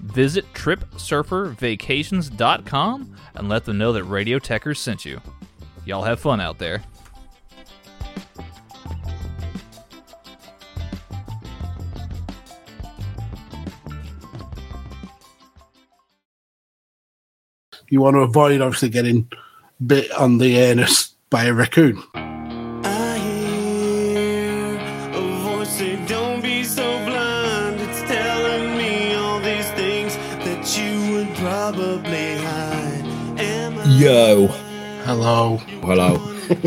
Visit TripSurferVacations.com and let them know that Radio Techers sent you. Y'all have fun out there. You want to avoid obviously getting bit on the anus by a raccoon. Yo. Hello. Hello.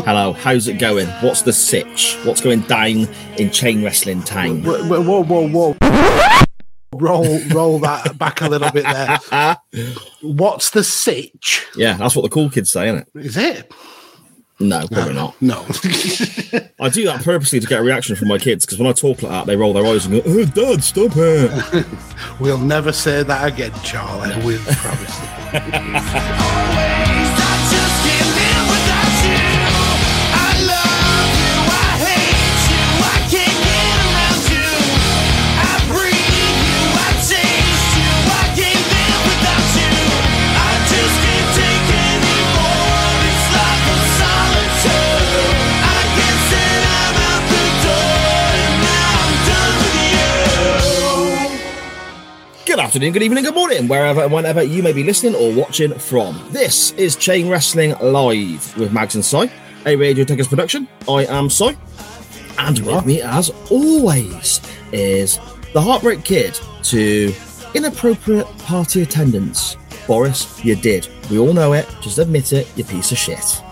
Hello. How's it going? What's the sitch? What's going down in chain wrestling town? Whoa, whoa, whoa, whoa. Roll, roll that back a little bit there. What's the sitch? Yeah, that's what the cool kids say, isn't it? Is it? No, probably not. No. I do that purposely to get a reaction from my kids because when I talk like that, they roll their eyes and go, "Oh, Dad, stop it!" we'll never say that again, Charlie. We promise. Good afternoon, good evening, good morning, wherever and whenever you may be listening or watching from. This is Chain Wrestling Live with Mags and Cy, a Radio Takers production. I am Cy, and with me, as always, is the Heartbreak Kid to inappropriate party attendance. Boris, you did. We all know it. Just admit it, you piece of shit.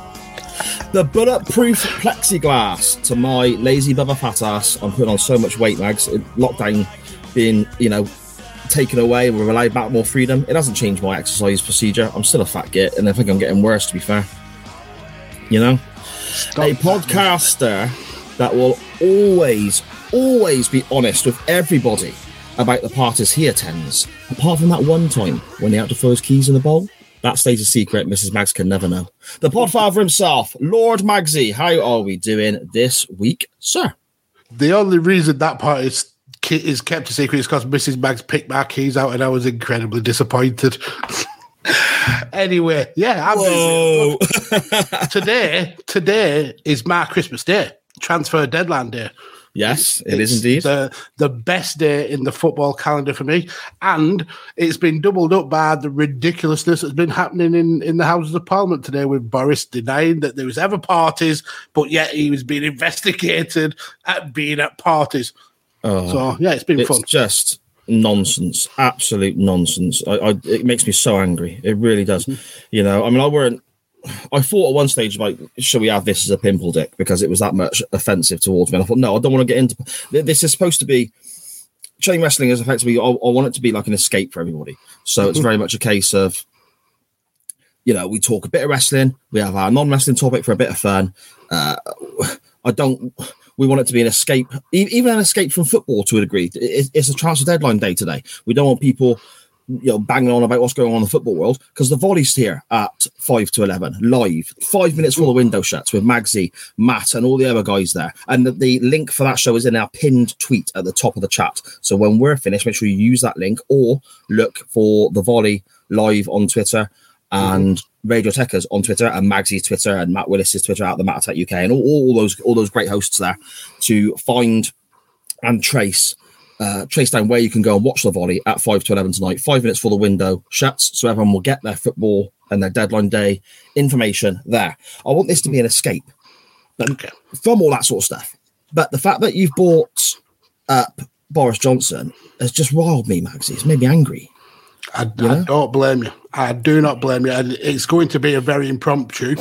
The bulletproof plexiglass to my lazy bubba fat ass. I'm putting on so much weight, Mags. Lockdown being, you know, taken away, we're allowed back more freedom. It hasn't changed my exercise procedure. I'm still a fat git, and I think I'm getting worse, to be fair. You know? a podcaster that will always, always be honest with everybody about the parties he attends, apart from that one time when he had to throw his keys in the bowl. That stays a secret. Mrs. Mags can never know. The podfather himself, Lord Magsy, how are we doing this week, sir? the only reason that part is is kept a secret is because Mrs. Mags picked my keys out and I was incredibly disappointed. anyway, yeah, I'm today. Today is my Christmas day, transfer deadline day. Yes, it is It's indeed. the the best day in the football calendar for me, and it's been doubled up by the ridiculousness that's been happening in in the Houses of Parliament today, with Boris denying that there was ever parties, but yet he was being investigated at being at parties. Oh. So yeah, it's been it's fun. just nonsense absolute nonsense. I, I it makes me so angry. It really does. You know i mean i weren't i thought at one stage like should we have this as a pimple dick? Because it was that much offensive towards me. And i thought no i don't want to get into this is supposed to be chain wrestling is effectively I, I want it to be like an escape for everybody. So it's very much a case of you know we talk a bit of wrestling we have our non-wrestling topic for a bit of fun. Uh, i don't we want it to be an escape, even an escape from football to a degree. It's a transfer deadline day today. We don't want people, you know, banging on about what's going on in the football world because the volley's here at five to eleven live, five minutes before the window shuts with Magsy, Matt, and all the other guys there. And the, the link for that show is in our pinned tweet at the top of the chat. So when we're finished, make sure you use that link or look for the volley live on Twitter and Radio Techers on Twitter and Magsy's Twitter and Matt Willis's Twitter at the Matt Attack UK and all, all those all those great hosts there to find and trace uh, trace down where you can go and watch the volley at five to eleven tonight, five minutes for the window shuts, so everyone will get their football and their deadline day information there. I want this to be an escape Okay. from all that sort of stuff. But the fact that you've brought up Boris Johnson has just riled me, Magsy. It's made me angry. I, Yeah. I don't blame you. I do not blame you. And it's going to be a very impromptu.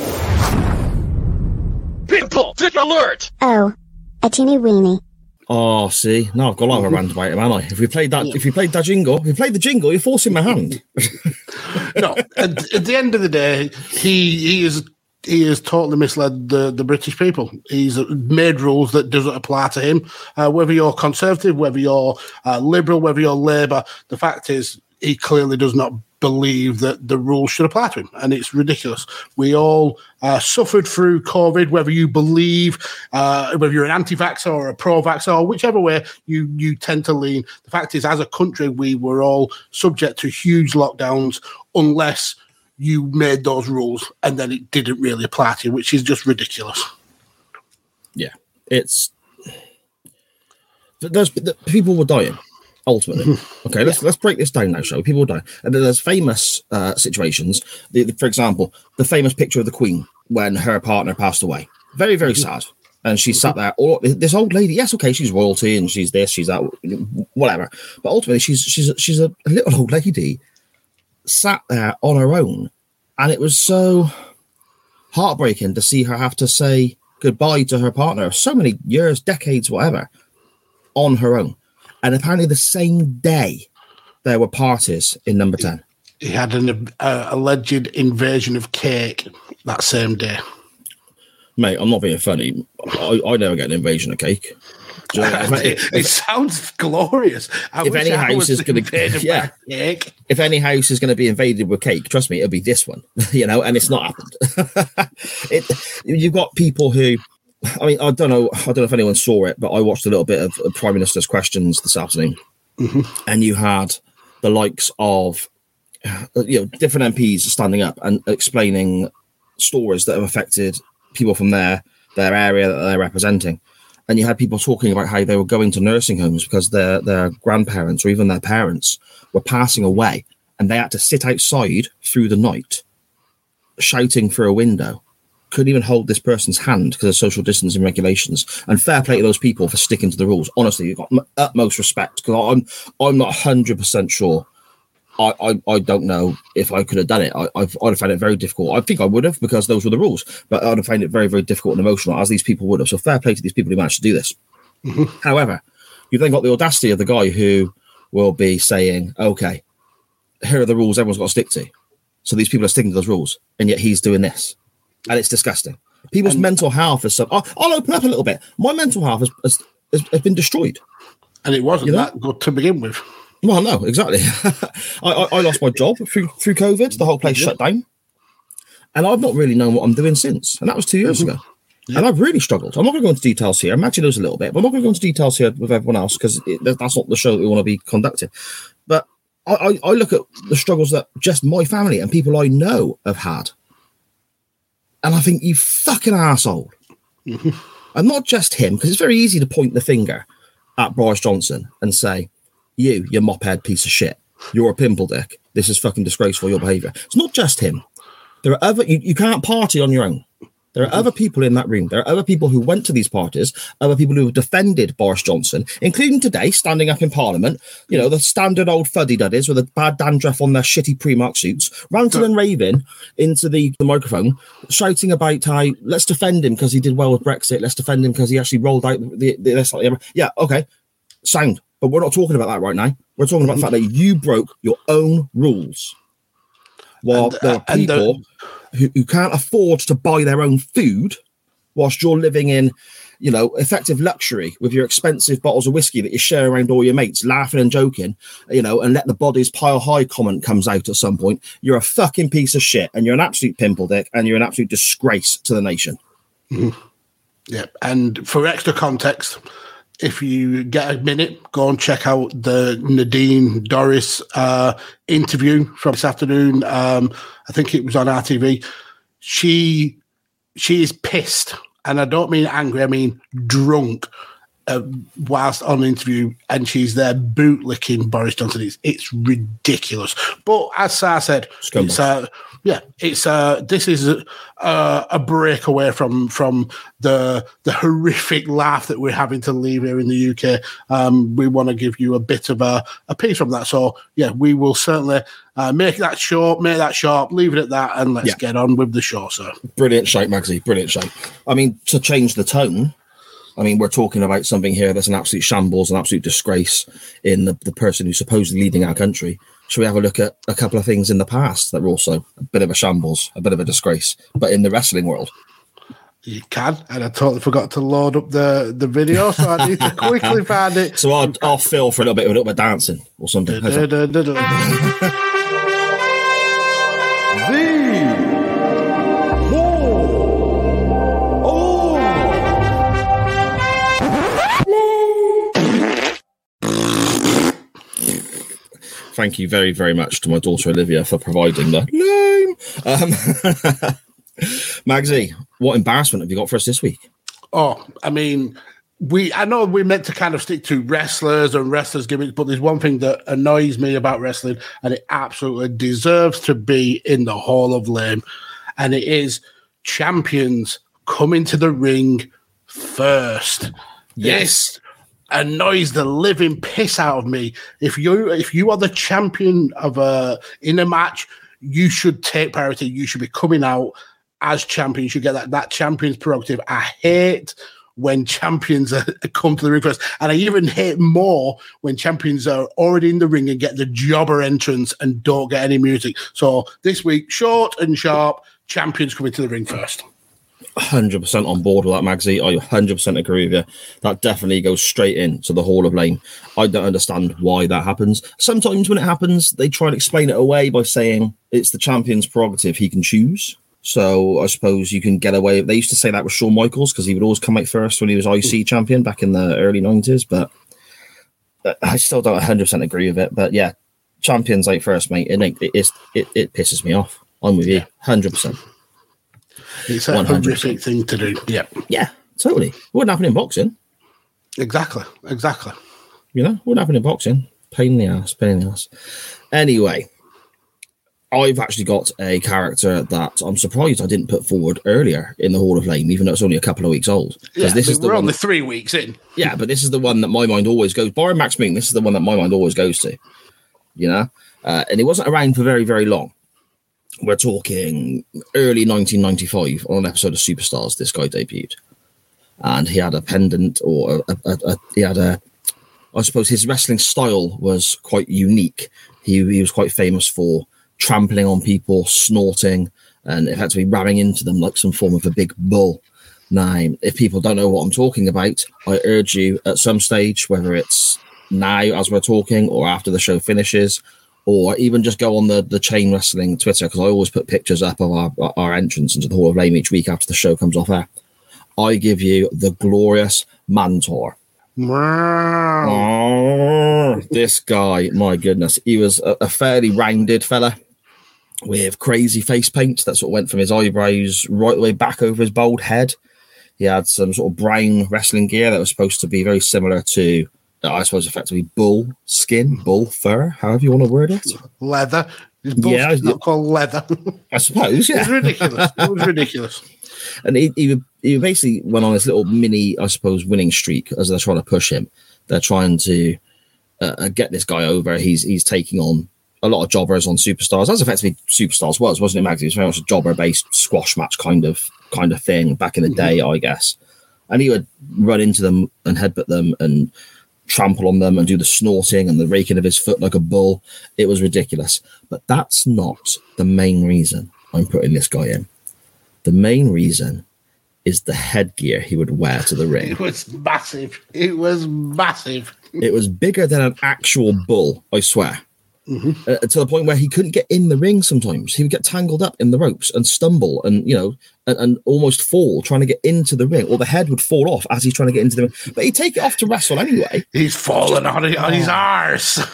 Pimple Dick Alert! Oh, a teeny weeny. Oh, see, now I've got a lot of a rant about him, haven't I? If we played that, if we played that jingle, if we played the jingle, you're forcing my hand. no, at, at the end of the day, he he is he has totally misled the, the British people. He's made rules that doesn't apply to him. Uh, whether you're conservative, whether you're uh, liberal, whether you're Labour, the fact is he clearly does not believe that the rules should apply to him, and it's ridiculous. We all uh, suffered through COVID, whether you believe, uh, whether you're an anti-vaxxer or a pro-vaxxer, or whichever way you you tend to lean. The fact is, as a country, we were all subject to huge lockdowns unless you made those rules and then it didn't really apply to you, which is just ridiculous. yeah, it's th- there's people were dying ultimately. Okay, let's let's break this down now, shall we? People die. and there's famous uh, situations. The, the- for example, the famous picture of the Queen when her partner passed away. Very very sad. And she sat there. All this old lady. Yes, okay, she's royalty, and she's this, she's that, whatever. But ultimately, she's she's she's a little old lady sat there on her own, and it was so heartbreaking to see her have to say goodbye to her partner so many years, decades, whatever, on her own. And apparently, the same day, there were parties in number 10. He had an uh, alleged invasion of cake that same day. Mate, I'm not being funny. I, I never get an invasion of cake. You know, if, it, if- it sounds glorious. I If any I house is gonna- invaded yeah. cake. if any house is going to be invaded with cake, trust me, it'll be this one, you know, and it's not happened. it, you've got people who, I mean, I don't know, I don't know if anyone saw it, but I watched a little bit of, of Prime Minister's questions this afternoon, and you had the likes of, uh, you know, different MPs standing up and explaining stories that have affected people from their their area that they're representing. And you had people talking about how they were going to nursing homes because their their grandparents or even their parents were passing away, and they had to sit outside through the night, shouting through a window. Couldn't even hold this person's hand because of social distancing regulations. And fair play to those people for sticking to the rules. Honestly, you've got m- utmost respect because I'm I'm not hundred percent sure. I, I, I don't know if I could have done it. I, I've, I'd have found it very difficult. I think I would have because those were the rules, but I'd have found it very, very difficult and emotional, as these people would have. So fair play to these people who managed to do this. Mm-hmm. However, you've then got the audacity of the guy who will be saying, okay, here are the rules everyone's got to stick to. So these people are sticking to those rules, and yet he's doing this. And it's disgusting. People's mental health is so. I'll, I'll open up a little bit. My mental health has, has, has, been destroyed. And it wasn't You know? that good to begin with. Well, no, exactly. I, I, I lost my job through through COVID. The whole place shut down, and I've not really known what I'm doing since. And that was two years mm-hmm. ago. And I've really struggled. I'm not going to go into details here. I'm actually those a little bit, but I'm not going to go into details here with everyone else because that's not the show that we want to be conducting. But I, I, I look at the struggles that just my family and people I know have had, and I think you fucking asshole. and not just him, because it's very easy to point the finger at Boris Johnson and say, you, you mophead piece of shit. You're a pimple dick. This is fucking disgraceful, your behavior. It's not just him. There are other, you, you can't party on your own. There are mm-hmm. other people in that room. There are other people who went to these parties, other people who have defended Boris Johnson, including today, standing up in Parliament. You know, the standard old fuddy duddies with a bad dandruff on their shitty Primark suits, ranting and raving into the, the microphone, shouting about how let's defend him because he did well with Brexit. Let's defend him because he actually rolled out the, the, the. Yeah, okay, sound. But we're not talking about that right now. We're talking about the fact that you broke your own rules. While And, there are and the- people who, who can't afford to buy their own food, whilst you're living in, you know, effective luxury with your expensive bottles of whiskey that you share around all your mates, laughing and joking, you know, and let the bodies pile high comment comes out at some point. You're a fucking piece of shit, and you're an absolute pimple dick, and you're an absolute disgrace to the nation. Mm-hmm. Yeah, and for extra context, if you get a minute, go and check out the Nadine Dorries uh, interview from this afternoon. Um, I think it was on RTV. She she is pissed, and I don't mean angry. I mean drunk. Uh, whilst on interview, and she's there bootlicking Boris Johnson. It's, it's ridiculous. But as Sarah said, it's uh, yeah, it's uh, this is a, a, a break away from from the the horrific laugh that we're having to leave here in the UK. Um, we want to give you a bit of a, a piece from that. So yeah, we will certainly uh, make that short, make that sharp, leave it at that, and let's Yeah. get on with the show. So Brilliant shape, Magsy. Brilliant shape. I mean, to change the tone, I mean, we're talking about something here that's an absolute shambles, an absolute disgrace in the, the person who's supposedly leading our country. Should we have a look at a couple of things in the past that were also a bit of a shambles, a bit of a disgrace, but in the wrestling world? You can, and I totally forgot to load up the, the video, so I need to quickly find it. So I'll, I'll fill for a little bit of a little bit of dancing or something. Thank you very, very much to my daughter Olivia for providing the lame. Um, Magsy, what embarrassment have you got for us this week? Oh, I mean, we I know we're meant to kind of stick to wrestlers and wrestlers gimmicks, but there's one thing that annoys me about wrestling, and it absolutely deserves to be in the Hall of Lame, and it is champions coming to the ring first. This annoys the living piss out of me. If you if you are the champion of a in a match, you should take priority. You should be coming out as champion. You should get that that champion's prerogative. I hate when champions are, come to the ring first, and I even hate more when champions are already in the ring and get the jobber entrance and don't get any music. So this week, short and sharp, champions coming to the ring first. 100% on board with that, Magsy. I 100% agree with you. That definitely goes straight into the Hall of Lame. I don't understand why that happens. Sometimes when it happens, they try and explain it away by saying it's the champion's prerogative. He can choose. So I suppose you can get away. They used to say that with Shawn Michaels because he would always come out first when he was IC champion back in the early 90s. But uh, I still don't 100% agree with it. But yeah, champions out first, mate. It, it, it, it pisses me off. I'm with you 100%. It's a 100%. horrific thing to do. Yeah, Yeah, totally. Wouldn't happen in boxing. exactly, exactly. You know, wouldn't happen in boxing. Pain in the ass, pain in the ass. Anyway, I've actually got a character that I'm surprised I didn't put forward earlier in the Hall of Fame, even though it's only a couple of weeks old. Yeah, this is the we're one, only three weeks in. yeah, but this is the one that my mind always goes. Barring Max Moon, this is the one that my mind always goes to. You know, uh, and it wasn't around for very, very long. We're talking early 1995 on an episode of Superstars. This guy debuted, and he had a pendant, or a, a, a, he had a. I suppose his wrestling style was quite unique. He, he was quite famous for trampling on people, snorting, and effectively ramming into them like some form of a big bull. Now, if people don't know what I'm talking about, I urge you at some stage, whether it's now as we're talking or after the show finishes, or even just go on the, the chain wrestling Twitter, because I always put pictures up of our, our entrance into the Hall of Fame each week after the show comes off air. I give you the glorious Mantaur. Wow. Oh, this guy, my goodness, he was a, a fairly rounded fella with crazy face paint that sort of went from his eyebrows right the way back over his bald head. He had some sort of brown wrestling gear that was supposed to be very similar to, I suppose, effectively bull skin, bull fur, however you want to word it. Leather. His Yeah, not called leather. I suppose, It's yeah. ridiculous. It was ridiculous. And he, he, he basically went on this little mini, I suppose, winning streak as they're trying to push him. They're trying to uh, uh, get this guy over. He's he's taking on a lot of jobbers on superstars. That's effectively superstars was, wasn't it, Max? It was very much a jobber based squash match kind of kind of thing back in the day, I guess. And he would run into them and headbutt them and trample on them and do the snorting and the raking of his foot like a bull. It was ridiculous. But that's not the main reason I'm putting this guy in. The main reason is the headgear he would wear to the ring. It was massive. It was massive. It was bigger than an actual bull, I swear. Uh, to the point where he couldn't get in the ring sometimes. He would get tangled up in the ropes and stumble and, you know, and, and almost fall trying to get into the ring, or the head would fall off as he's trying to get into the ring. But he'd take it off to wrestle anyway. He's fallen on, his- on his arse.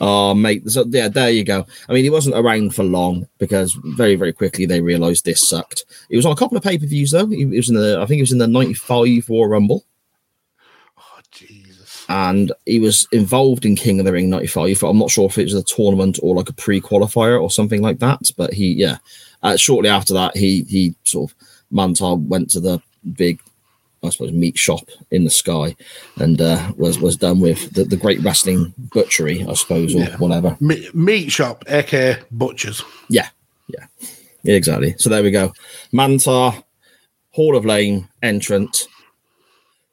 oh, mate. So, yeah, there you go. I mean, he wasn't around for long because very, very quickly they realized this sucked. He was on a couple of pay per views, though. He, he was in the, I think he was in the 95 Royal Rumble. And he was involved in King of the Ring 95. I'm not sure if it was a tournament or like a pre-qualifier or something like that, but he, yeah, uh, shortly after that, he he sort of Mantaur went to the big, I suppose, meat shop in the sky, and uh, was was done with the, the great wrestling butchery, I suppose, or Yeah. whatever. Me- meat shop, aka butchers. Yeah, yeah, yeah, exactly. So there we go. Mantaur Hall of Lame entrant.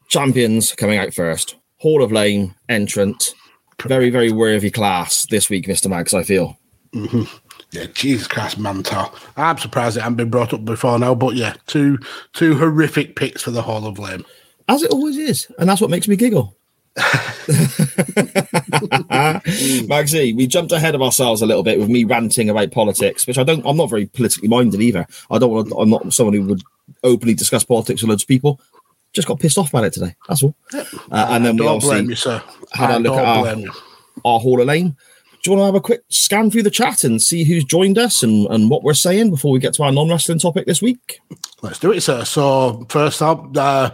Champions coming out first. Hall of Lame entrant. Very, very worthy class this week, Mr. Mags, I feel. Mm-hmm. Yeah, Jesus Christ, Mantaur. I'm surprised it hasn't been brought up before now, but yeah, two two horrific picks for the Hall of Lame. As it always is. And that's what makes me giggle. Magsy, we jumped ahead of ourselves a little bit with me ranting about politics, which I don't. I'm not very politically minded either. I don't want. to I'm not someone who would openly discuss politics with loads of people. Just got pissed off about it today. That's all. Uh, and then we don't obviously blame you, sir. had a I look at our, you. our Hall of Lame. Do you want to have a quick scan through the chat and see who's joined us and, and what we're saying before we get to our non wrestling topic this week? Let's do it, sir. So first up, uh,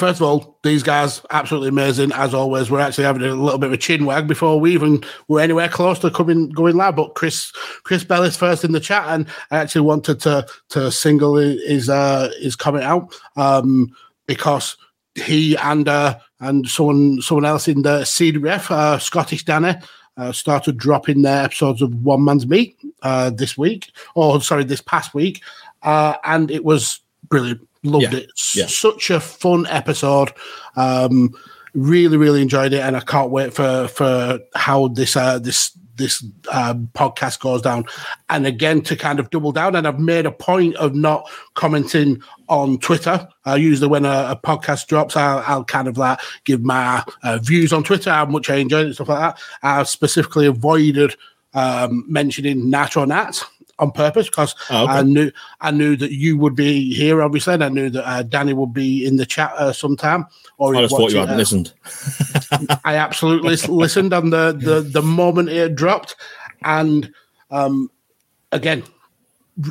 first of all, these guys absolutely amazing as always. We're actually having a little bit of a chin wag before we even were anywhere close to coming going live. But Chris Chris Bell is first in the chat, and I actually wanted to to single his uh, his comment out um, because he and uh, and someone someone else in the CDF, uh, Scottish Danny. Uh, started dropping their episodes of One Man's Meat uh, this week, or sorry, this past week, uh, and it was brilliant. Loved Yeah, it. S- yeah. Such a fun episode. Um, really, really enjoyed it, and I can't wait for for how this uh, this this um, podcast goes down. And again, to kind of double down, and I've made a point of not commenting on Twitter. Uh, usually, when a, a podcast drops, I'll, I'll kind of like give my uh, views on Twitter, how much I enjoyed it, stuff like that. I've specifically avoided um, mentioning Nat or Nat on purpose because Oh, okay. I knew I knew that you would be here, obviously, and I knew that uh, Danny would be in the chat uh, sometime. Or I just thought you hadn't uh, listened. I absolutely listened on the, the the moment it dropped, and um, again,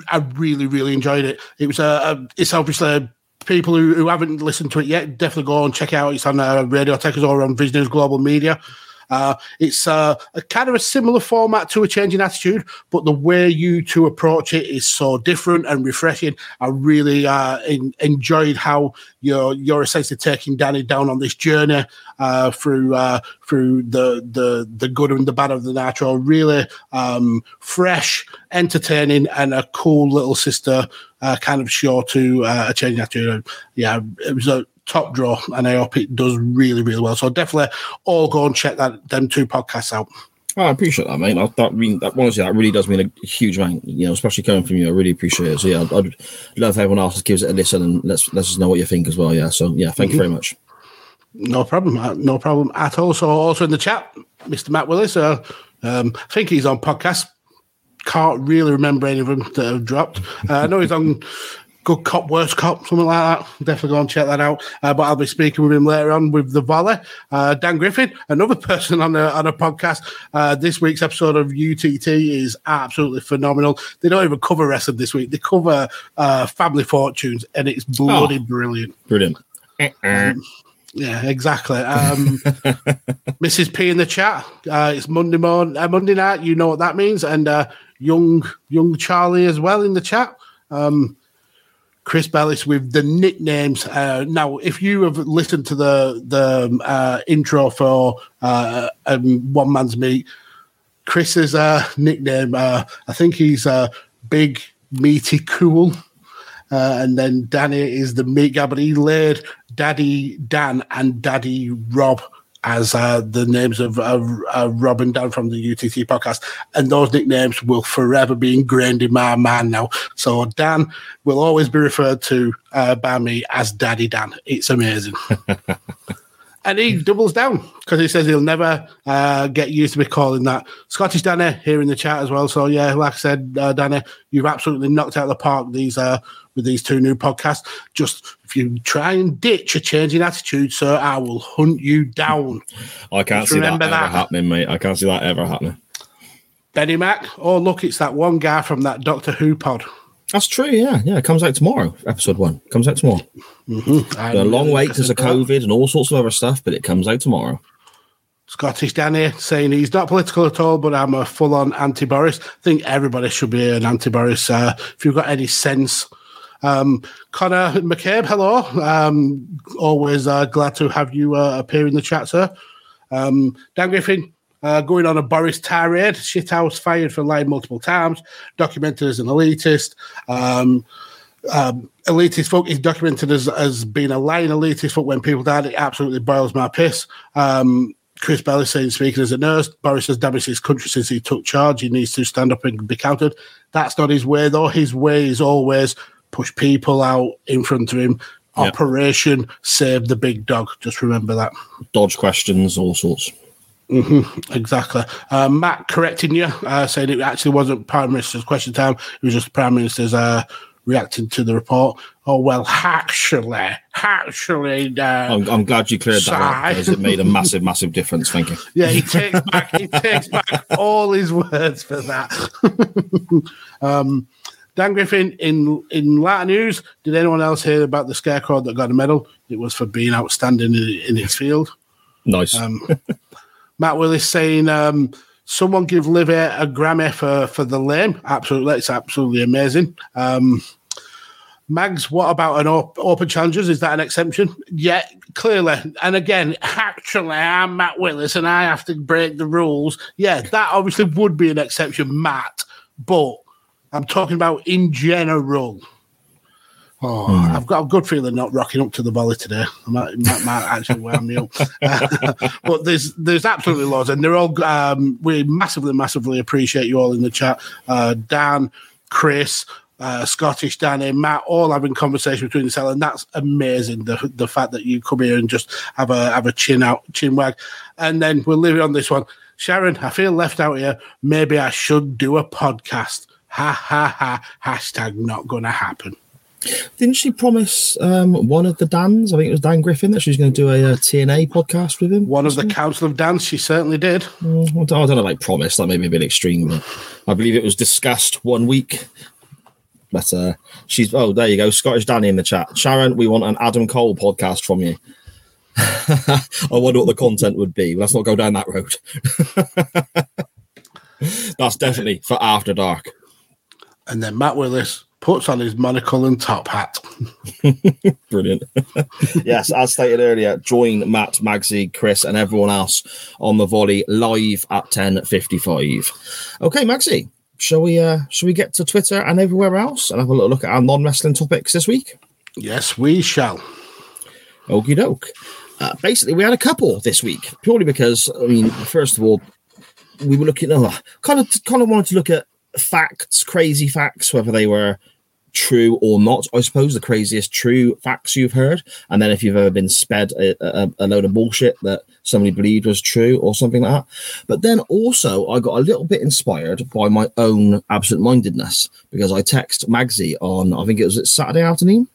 I really really enjoyed it. It was a, a it's obviously people who, who haven't listened to it yet definitely go and check it out. It's on uh, Radio Techers or on Vision Global Media. Uh, it's uh, a kind of a similar format to a changing attitude, but the way you two approach it is so different and refreshing. I really uh, en- enjoyed how you're you're essentially taking Danny down on this journey uh, through uh, through the the the good and the bad of the natural. Really um, fresh, entertaining, and a cool little sister uh, kind of show to uh, a changing attitude. Yeah, it was a top draw, and I hope it does really, really well. So definitely all go and check that them two podcasts out. Oh, I appreciate that, mate. I, that mean that honestly, that really does mean a huge amount. You know, especially coming from you, I really appreciate it. So yeah, I'd, I'd love if everyone else gives it a listen and let's let's us know what you think as well. Yeah. So yeah, thank you very much. No problem, uh, no problem at all. So also in the chat, Mr. Matt Willis. Uh, um, I think he's on podcast. Can't really remember any of them that have dropped. Uh, I know he's on Good Cop, Worst Cop, something like that. Definitely go and check that out. Uh, but I'll be speaking with him later on with the volley. Uh, Dan Griffin, another person on a on a podcast. Uh, this week's episode of UTT is absolutely phenomenal. They don't even cover wrestling this week. They cover uh, family fortunes, and it's bloody brilliant. Brilliant. Uh-uh. Yeah, exactly. Um, Mrs. P in the chat. Uh, it's Monday morning, uh, Monday night. You know what that means. And uh, young, young Charlie as well in the chat. Um, Chris Bellis with the nicknames. Uh, now, if you have listened to the the uh, intro for uh, um, One Man's Meat, Chris's uh, nickname, uh, I think he's uh, Big Meaty Cool. And then Danny is the meat guy, but he laid Daddy Dan and Daddy Rob as uh, the names of uh, uh, Rob and Dan from the UTT podcast. And those nicknames will forever be ingrained in my mind now. So Dan will always be referred to uh, by me as Daddy Dan. It's amazing. And he doubles down because he says he'll never uh, get used to be calling that. Scottish Danny here in the chat as well. So yeah, like I said, uh, Danny, you've absolutely knocked out the park these uh, with these two new podcasts. Just if you try and ditch a changing attitude, sir, I will hunt you down. I can't Just see that ever that. happening, mate. I can't see that ever happening. Benny Mac. Oh look, it's that one guy from that Doctor Who pod. That's true. Yeah, yeah. It comes out tomorrow. Episode one comes out tomorrow. I a long wait because of. COVID and all sorts of other stuff, but it comes out tomorrow. Scottish Danny saying he's not political at all, but I'm a full on anti Boris. I think everybody should be an anti Boris uh, if you've got any sense. Um, Connor McCabe, hello. Um, always uh, glad to have you uh, appear in the chat, sir. Um, Dan Griffin, uh, going on a Boris tirade, shithouse fired for lying multiple times, documented as an elitist. Um, um, elitist folk is documented as, as being a lying elitist folk when people died. It absolutely boils my piss. Um, Chris Bell is saying, speaking as a nurse, Boris has damaged his country since he took charge. He needs to stand up and be counted. That's not his way, though. His way is always push people out in front of him. Yeah. Operation Save the Big Dog. Just remember that. Dodge questions, all sorts. Exactly. Uh, Matt correcting you, uh, saying it actually wasn't Prime Minister's question time. It was just Prime Minister's uh, reacting to the report. Oh, well, actually, actually, uh, I'm, I'm glad you cleared that up because it made a massive, massive difference. Thank you. yeah, he takes back he takes back all his words for that. um, Dan Griffin in in Latin news. Did anyone else hear about the scarecrow that got a medal? It was for being outstanding in, in its field. Nice. Um, Matt Willis saying, um, "Someone give Livy a Grammy for for the lame." Absolutely, it's absolutely amazing. Um, Mags, what about an op- open challenges? Is that an exception? Yeah, clearly. And again, actually, I'm Matt Willis, and I have to break the rules. Yeah, that obviously would be an exception, Matt. But I'm talking about in general. Oh, I've got a good feeling not rocking up to the volley today. I might, might, might actually wear me up. but there's there's absolutely loads, and they're all. Um, we massively, massively appreciate you all in the chat. Uh, Dan, Chris, uh, Scottish Danny, Matt, all having conversation between themselves, and that's amazing. The the fact that you come here and just have a have a chin out, chin wag, and then we'll leave it on this one. Sharon, I feel left out here. Maybe I should do a podcast. Ha ha ha! Hashtag not gonna happen. Didn't she promise um, one of the Dans, I think it was Dan Griffin, that she was going to do a, uh TNA podcast with him? One of the Council of Dance, she certainly did. Mm, I don't, I don't know, like promise. That may be a bit extreme, but I believe it was discussed one week. But uh, she's oh, there you go, Scottish Danny in the chat. Sharon, we want an Adam Cole podcast from you. I wonder what the content would be. Let's not go down that road. That's definitely for after dark. And then Matt Willis puts on his monocle and top hat. Brilliant. yes, as stated earlier, join Matt, Magsy, Chris, and everyone else on the volley live at ten fifty-five. Okay, Magsy, shall we? Uh, shall we get to Twitter and everywhere else and have a little look at our non-wrestling topics this week? Yes, we shall. Okie doke. Uh, basically, we had a couple this week purely because I mean, first of all, we were looking. Oh, kind of, kind of wanted to look at facts, crazy facts, whether they were true or not. I suppose the craziest true facts you've heard, and then if you've ever been sped a, a, a load of bullshit that somebody believed was true or something like that. But then also, I got a little bit inspired by my own absent-mindedness because I text Magsy on I think it was Saturday afternoon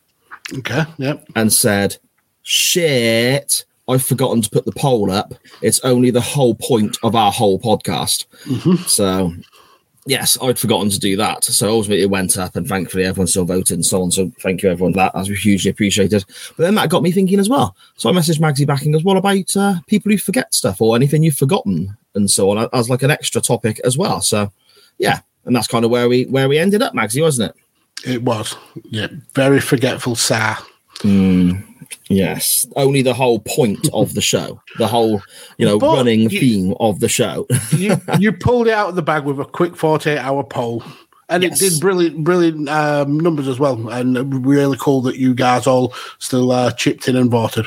Okay, yep. and said, Shit, I've forgotten to put the poll up. It's only the whole point of our whole podcast. Mm-hmm. So, yes, I'd forgotten to do that. So, ultimately, it went up, and thankfully, everyone's still voted and so on. So, thank you, everyone, for that. That's hugely appreciated. But then that got me thinking as well. So, I messaged Magsy back and goes, What about uh, people who forget stuff or anything you've forgotten and so on as like an extra topic as well? So, yeah. And that's kind of where we where we ended up, Magsy, wasn't it? It was. Yeah, very forgetful, sir. Yes, only the whole point of the show, the whole you know But running you- theme of the show. You you pulled it out of the bag with a quick 48 hour poll. And Yes. it did brilliant, brilliant um, numbers as well, and really cool that you guys all still uh, chipped in and voted.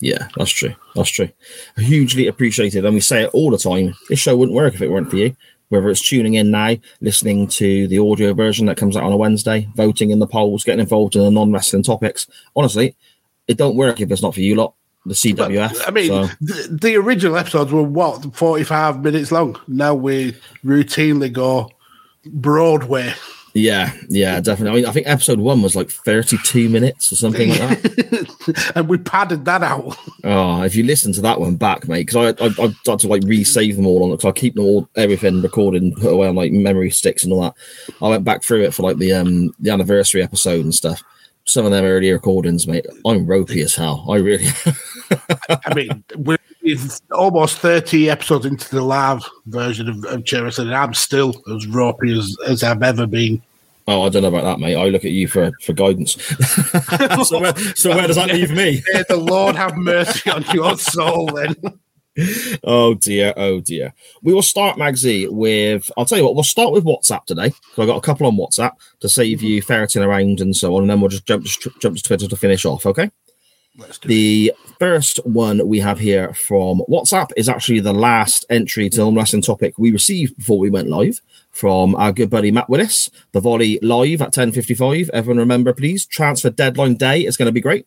yeah, that's true. That's true. Hugely appreciated, and we say it all the time. This show wouldn't work if it weren't for you. Whether it's tuning in now, listening to the audio version that comes out on a Wednesday, voting in the polls, getting involved in the non-wrestling topics. Honestly, it don't work if it's not for you lot. The CWF. I mean, so- the, the original episodes were what 45 minutes long. Now we routinely go Broadway. Yeah, yeah, definitely. I mean, I think episode one was like thirty-two minutes or something like that. and we padded that out. Oh, if you listen to that one back, mate, because I, I I had to like resave them all on because I keep them all everything recorded and put away on like memory sticks and all that. I went back through it for like the um the anniversary episode and stuff. Some of them early recordings, mate. I'm ropey as hell. I really. I mean, we're it's almost 30 episodes into the live version of, of Cherry, and I'm still as ropey as, as I've ever been. oh, I don't know about that, mate. I look at you for for guidance. so where, so where does that leave me? May the Lord have mercy on your soul then. oh dear, oh dear. We will start, Magsy, with I'll tell you what, we'll start with WhatsApp today. So I've got a couple on WhatsApp to save you ferreting around and so on, and then we'll just jump jump to Twitter to finish off, okay? Let's do it. The first one we have here from WhatsApp is actually the last entry to the wrestling topic we received before we went live from our good buddy Matt Willis. The volley live at 10.55. Everyone remember, please. Transfer deadline day is going to be great.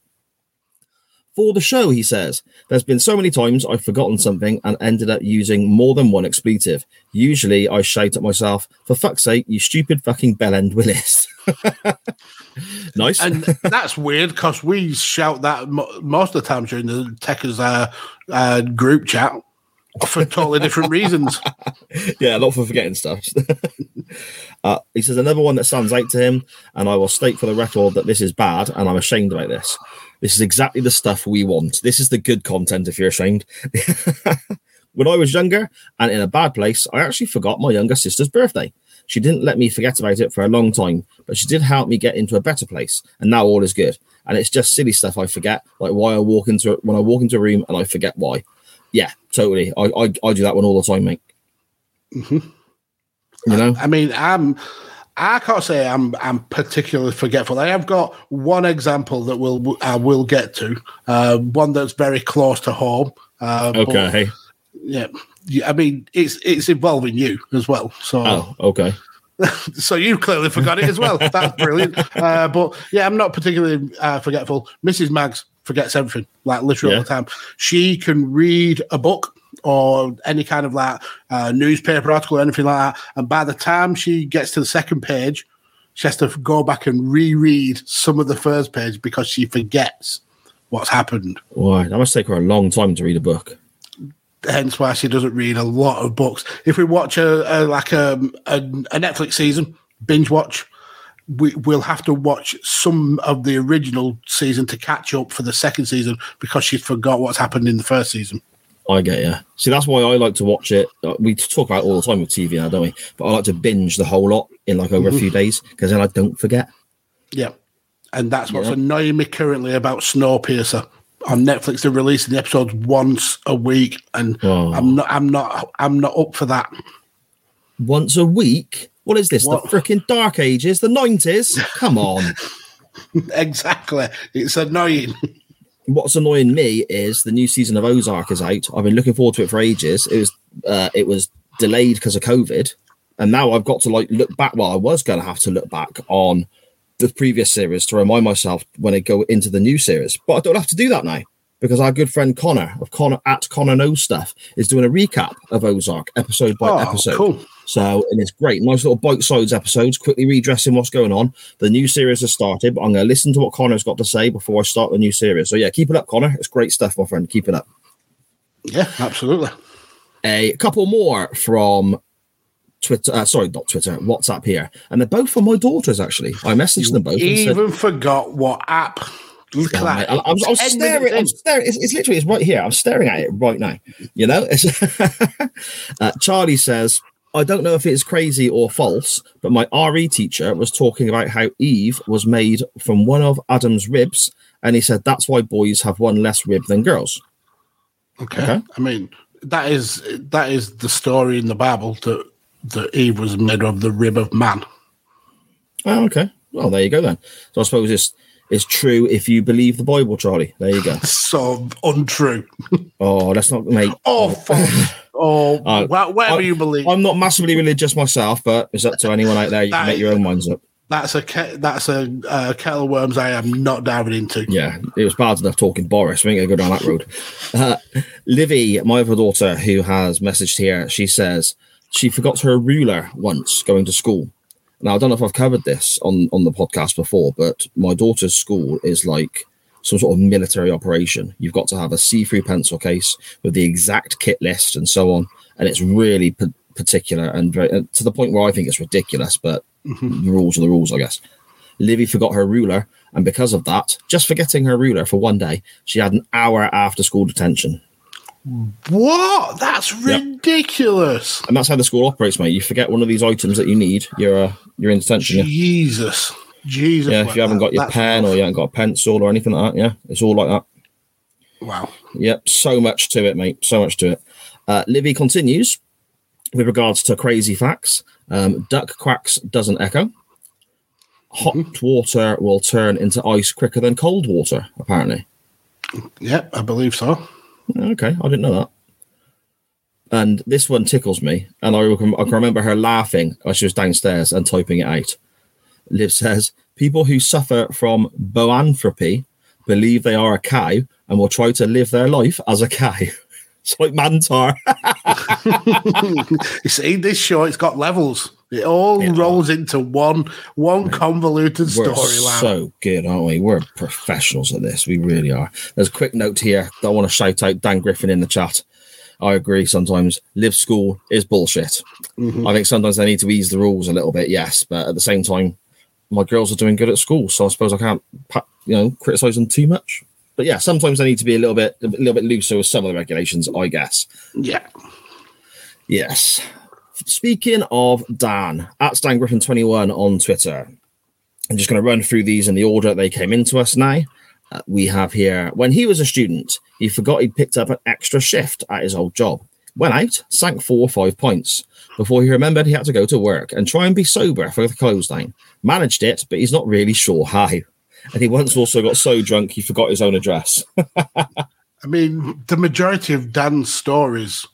For the show, he says, there's been so many times I've forgotten something and ended up using more than one expletive. Usually I shout at myself, for fuck's sake, you stupid fucking bellend Willis. nice. and that's weird because we shout that mo- most of the time during the Techers uh, uh, group chat for totally different reasons. yeah, not for forgetting stuff. uh, he says another one that stands out to him, and I will state for the record that this is bad, and I'm ashamed about this. This is exactly the stuff we want. This is the good content. If you're ashamed, when I was younger and in a bad place, I actually forgot my younger sister's birthday. She didn't let me forget about it for a long time, but she did help me get into a better place, and now all is good. And it's just silly stuff I forget, like why I walk into when I walk into a room and I forget why. Yeah, totally. I I, I do that one all the time, mate. You know, I mean, I'm. I can't say I'm I'm particularly forgetful. I have got one example that we'll I will get to, uh, one that's very close to home. Uh, okay. Yeah, yeah, I mean, it's it's involving you as well. So Oh, okay. so you clearly forgot it as well. That's brilliant. Uh, but yeah, I'm not particularly uh, forgetful. Mrs. Mags forgets everything, like literally all the time. She can read a book or any kind of like uh, newspaper article or anything like that, and by the time she gets to the second page, she has to go back and reread some of the first page because she forgets what's happened. Why? That must take her a long time to read a book. Hence why she doesn't read a lot of books. If we watch a, a like a, a a Netflix season, binge watch, we will have to watch some of the original season to catch up for the second season because she forgot what's happened in the first season. I get you. See, that's why I like to watch it. Uh, We talk about it all the time with TV now, don't we? But I like to binge the whole lot in like over a few days because then I don't forget. Yeah, and that's what's Yeah. annoying me currently about Snowpiercer. On Netflix, they're releasing the episodes once a week, and Oh. I'm not, I'm not, I'm not up for that. Once a week? What is this? What? The freaking dark ages? The 90s? Come on. exactly, it's annoying. What's annoying me is the new season of Ozark is out. I've been looking forward to it for ages. It was uh, it was delayed because of COVID, and now I've got to like look back. Well, I was going to have to look back on the previous series to remind myself when I go into the new series, but I don't have to do that now because our good friend Connor of Connor at Connor knows stuff is doing a recap of Ozark episode by Oh, episode. cool. So, and it's great. Nice little bite size episodes, quickly redressing what's going on. The new series has started, but I'm going to listen to what Connor's got to say before I start the new series. So, yeah, keep it up, Connor. It's great stuff, my friend. Keep it up. Yeah, absolutely. A couple more from Twitter. Uh, sorry, not Twitter, WhatsApp here. And they're both from my daughters, actually. I messaged them both. and said, Even forgot what app. Look at that. I, I was, I was Ten staring. I'm staring. It's, it's literally it's right here. I'm staring at it right now. You know. Uh, Charlie says, "I don't know if it's crazy or false, but my RE teacher was talking about how Eve was made from one of Adam's ribs, and he said that's why boys have one less rib than girls." Okay. Okay. I mean, that is that is the story in the Bible that that Eve was made of the rib of man. Oh, okay. Well, there you go then. So I suppose it's it's true if you believe the Bible, Charlie. There you go. So untrue. Oh, let's not make. Oh, fuck. oh, Uh, wha- whatever I- you believe. I'm not massively religious myself, but it's up to anyone out there. You can make your own minds up. That's a ke- that's a uh, kettle of worms I am not diving into. Yeah, it was bad enough talking Boris. We ain't gonna go down that road. Uh, Livy, my other daughter, who has messaged here, she says she forgot her ruler once going to school. Now I don't know if I've covered this on on the podcast before, but my daughter's school is like some sort of military operation. You've got to have a see-through pencil case with the exact kit list and so on, and it's really p- particular and very, uh, to the point where I think it's ridiculous. But the rules are the rules, I guess. Livy forgot her ruler, and because of that, just forgetting her ruler for one day, she had an hour after school detention. What? That's ridiculous. And that's how the school operates, mate. You forget one of these items that you need, you're uh, you're in detention. Yeah, Jesus. Jesus. yeah if you haven't got your pen or you haven't got a pencil or anything like that, yeah, it's all like that. Wow. Yep, so much to it, mate. So much to it. Uh, Libby continues with regards to crazy facts. Um, duck quacks doesn't echo. Hot water will turn into ice quicker than cold water, apparently. Yep, I believe so. Okay, I didn't know that. And this one tickles me, and I can, I can remember her laughing as she was downstairs and typing it out. Liv says, People who suffer from boanthropy believe they are a cow and will try to live their life as a cow. it's like Mantaur. You see, this show it's got levels. It all rolls into one one convoluted storyline. so good, aren't we? We're professionals at this. We really are. There's a quick note here. I want to shout out Dan Griffin in the chat. I agree. Sometimes live school is bullshit. Mm-hmm. I think sometimes they need to ease the rules a little bit. Yes, but at the same time, my girls are doing good at school, so I suppose I can't, you know, criticize them too much. But yeah, sometimes they need to be a little bit, a little bit looser with some of the regulations. I guess. yeah. Yes. Speaking of Dan, at Dan Griffin 21 on Twitter, I'm just going to run through these in the order they came into us now. Uh, we have here when he was a student, he forgot he'd picked up an extra shift at his old job. Went out, sank four or five points before he remembered he had to go to work and try and be sober for the close down. Managed it, but he's not really sure how. And he once also got so drunk he forgot his own address. I mean, the majority of Dan's stories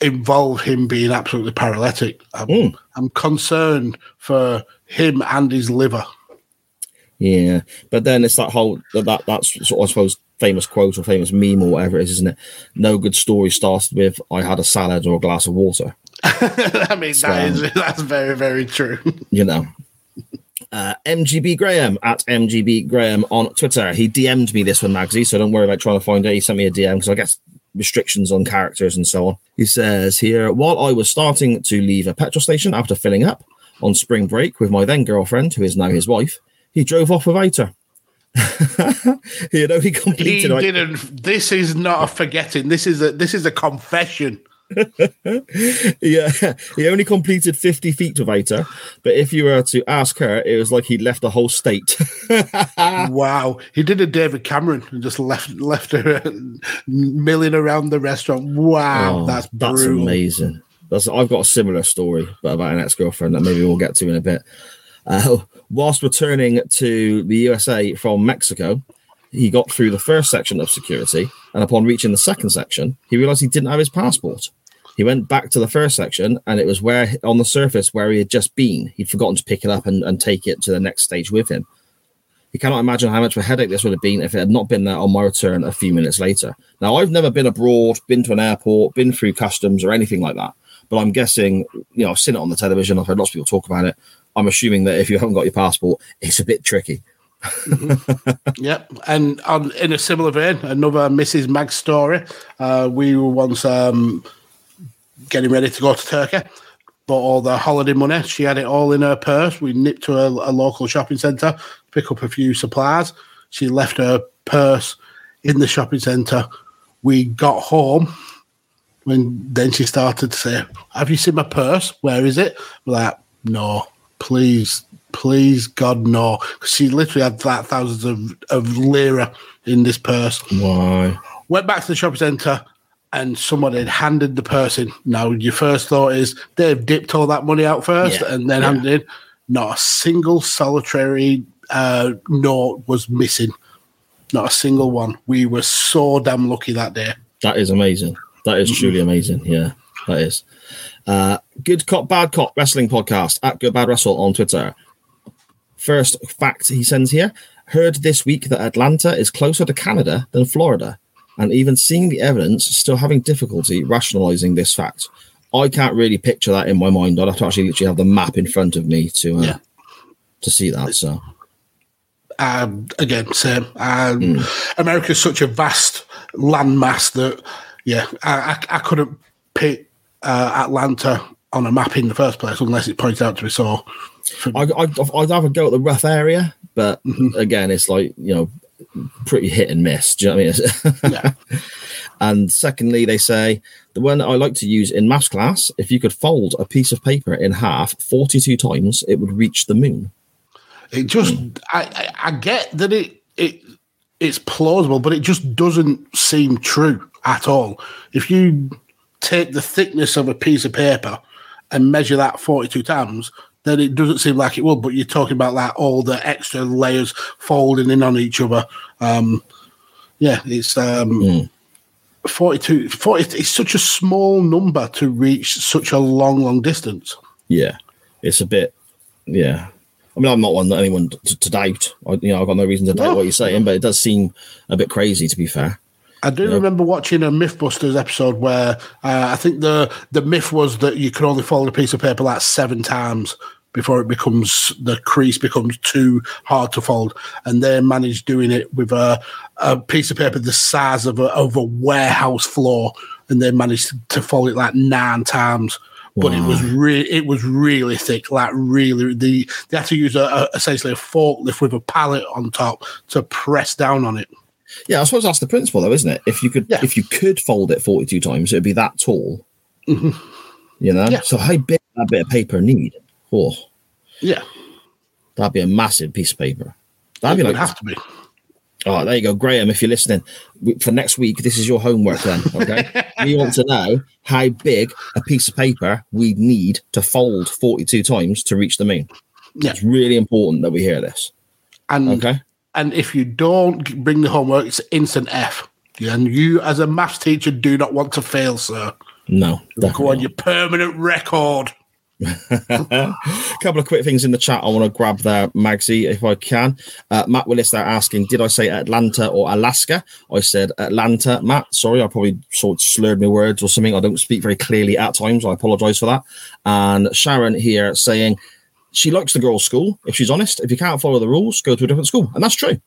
involve him being absolutely paralytic. I'm, Mm. I'm concerned for him and his liver. Yeah, but then it's that whole that, that that's sort of, I suppose famous quote or famous meme or whatever it is, isn't it? No good story starts with "I had a salad or a glass of water." I mean, that is that's very very true. You know. Uh, MGB Graham at MGB Graham on Twitter. He DM'd me this one, Magsy, so don't worry about trying to find it. He sent me a DM because I guess restrictions on characters and so on. He says here, while I was starting to leave a petrol station after filling up on spring break with my then girlfriend, who is now his wife, he drove off without her. you know, he completed. like- didn't. This is not a forgetting. This is a this is a confession. yeah, he only completed 50 feet without her. But if you were to ask her, it was like he'd left the whole state. wow, he did a David Cameron and just left left her milling around the restaurant. Wow, Oh, that's that's amazing. That's I've got a similar story, but about an ex-girlfriend that maybe we'll get to in a bit. Uh, whilst returning to the USA from Mexico, he got through the first section of security, and upon reaching the second section, he realized he didn't have his passport. He went back to the first section, and it was where on the surface where he had just been. He'd forgotten to pick it up and, and take it to the next stage with him. You cannot imagine how much of a headache this would have been if it had not been there on my return a few minutes later. Now, I've never been abroad, been to an airport, been through customs or anything like that. But I'm guessing, you know, I've seen it on the television. I've heard lots of people talk about it. I'm assuming that if you haven't got your passport, it's a bit tricky. Yep, and in a similar vein, another Mrs. Mag story. Uh, we were once um, getting ready to go to Turkey, bought all the holiday money. She had it all in her purse. We nipped to a, a local shopping centre, pick up a few supplies. She left her purse in the shopping centre. We got home. When then she started to say, "Have you seen my purse? Where is it?" We're like, "No, please, please, God, no." 'Cause she literally had like thousands of, of lira in this purse. Why? Went back to the shopping centre, and someone had handed the person. Now, your first thought is they've dipped all that money out first, Yeah, and then yeah. handed in. Not a single solitary uh, note was missing. Not a single one. We were so damn lucky that day. That is amazing. That is truly amazing. Yeah, that is. Uh, Good Cop, Bad Cop Wrestling Podcast at Good Bad Wrestle on Twitter. First fact he sends here heard this week that Atlanta is closer to Canada than Florida, and even seeing the evidence, still having difficulty rationalizing this fact. I can't really picture that in my mind. I'd have to actually literally have the map in front of me to uh, Yeah. to see that. So um, again, same. Um, America's such a vast landmass that, yeah, I, I, I couldn't pick uh, Atlanta on a map in the first place unless it pointed out to me. So, I, I, I'd have a go at the rough area, but again, it's like you know, pretty hit and miss. Do you know what I mean? yeah, and secondly, they say the one I like to use in maths class: if you could fold a piece of paper in half forty-two times, it would reach the moon. it just, hmm. I, I, I get that it, it it's plausible, but it just doesn't seem true at all. If you take the thickness of a piece of paper and measure that 42 times, then it doesn't seem like it would. But you're talking about that all the extra layers folding in on each other. Um, yeah, it's um, 42, 40. It's such a small number to reach such a long, long distance. Yeah, it's a bit. Yeah, I mean, I'm not one that anyone to, to doubt. I, you know, I've got no reason to doubt No. what you're saying, but it does seem a bit crazy. To be fair, I do remember watching a MythBusters episode where uh, I think the the myth was that you can only fold a piece of paper like seven times before it becomes the crease becomes too hard to fold, and they managed doing it with a, a piece of paper the size of a of a warehouse floor, and they managed to fold it like nine times. But it was really, it was really thick, like really. The they had to use a, a essentially a forklift with a pallet on top to press down on it. Yeah, I suppose that's the principle, though, isn't it? If you could, Yeah. if you could fold it 42 times, it'd be that tall. Mm-hmm. You know. Yeah. So how big that bit of paper need? Oh, Yeah, that'd be a massive piece of paper. That'd it be like have to be. Oh, there you go, Graham. If you're listening for next week, this is your homework. Then, okay? we want to know how big a piece of paper we'd need to fold 42 times to reach the moon. Yeah. It's really important that we hear this. And Okay. And if you don't bring the homework, it's instant F. And you, as a maths teacher, do not want to fail, sir. No, Go on your permanent record. A couple of quick things in the chat I want to grab there, Magsy, if I can. Uh, Matt Willis there asking, did I say Atlanta or Alaska? I said Atlanta. Matt, sorry, I probably sort of slurred my words or something. I don't speak very clearly at times. I apologize for that. And Sharon here saying she likes the girls' school. If she's honest, if you can't follow the rules, go to a different school. And that's true.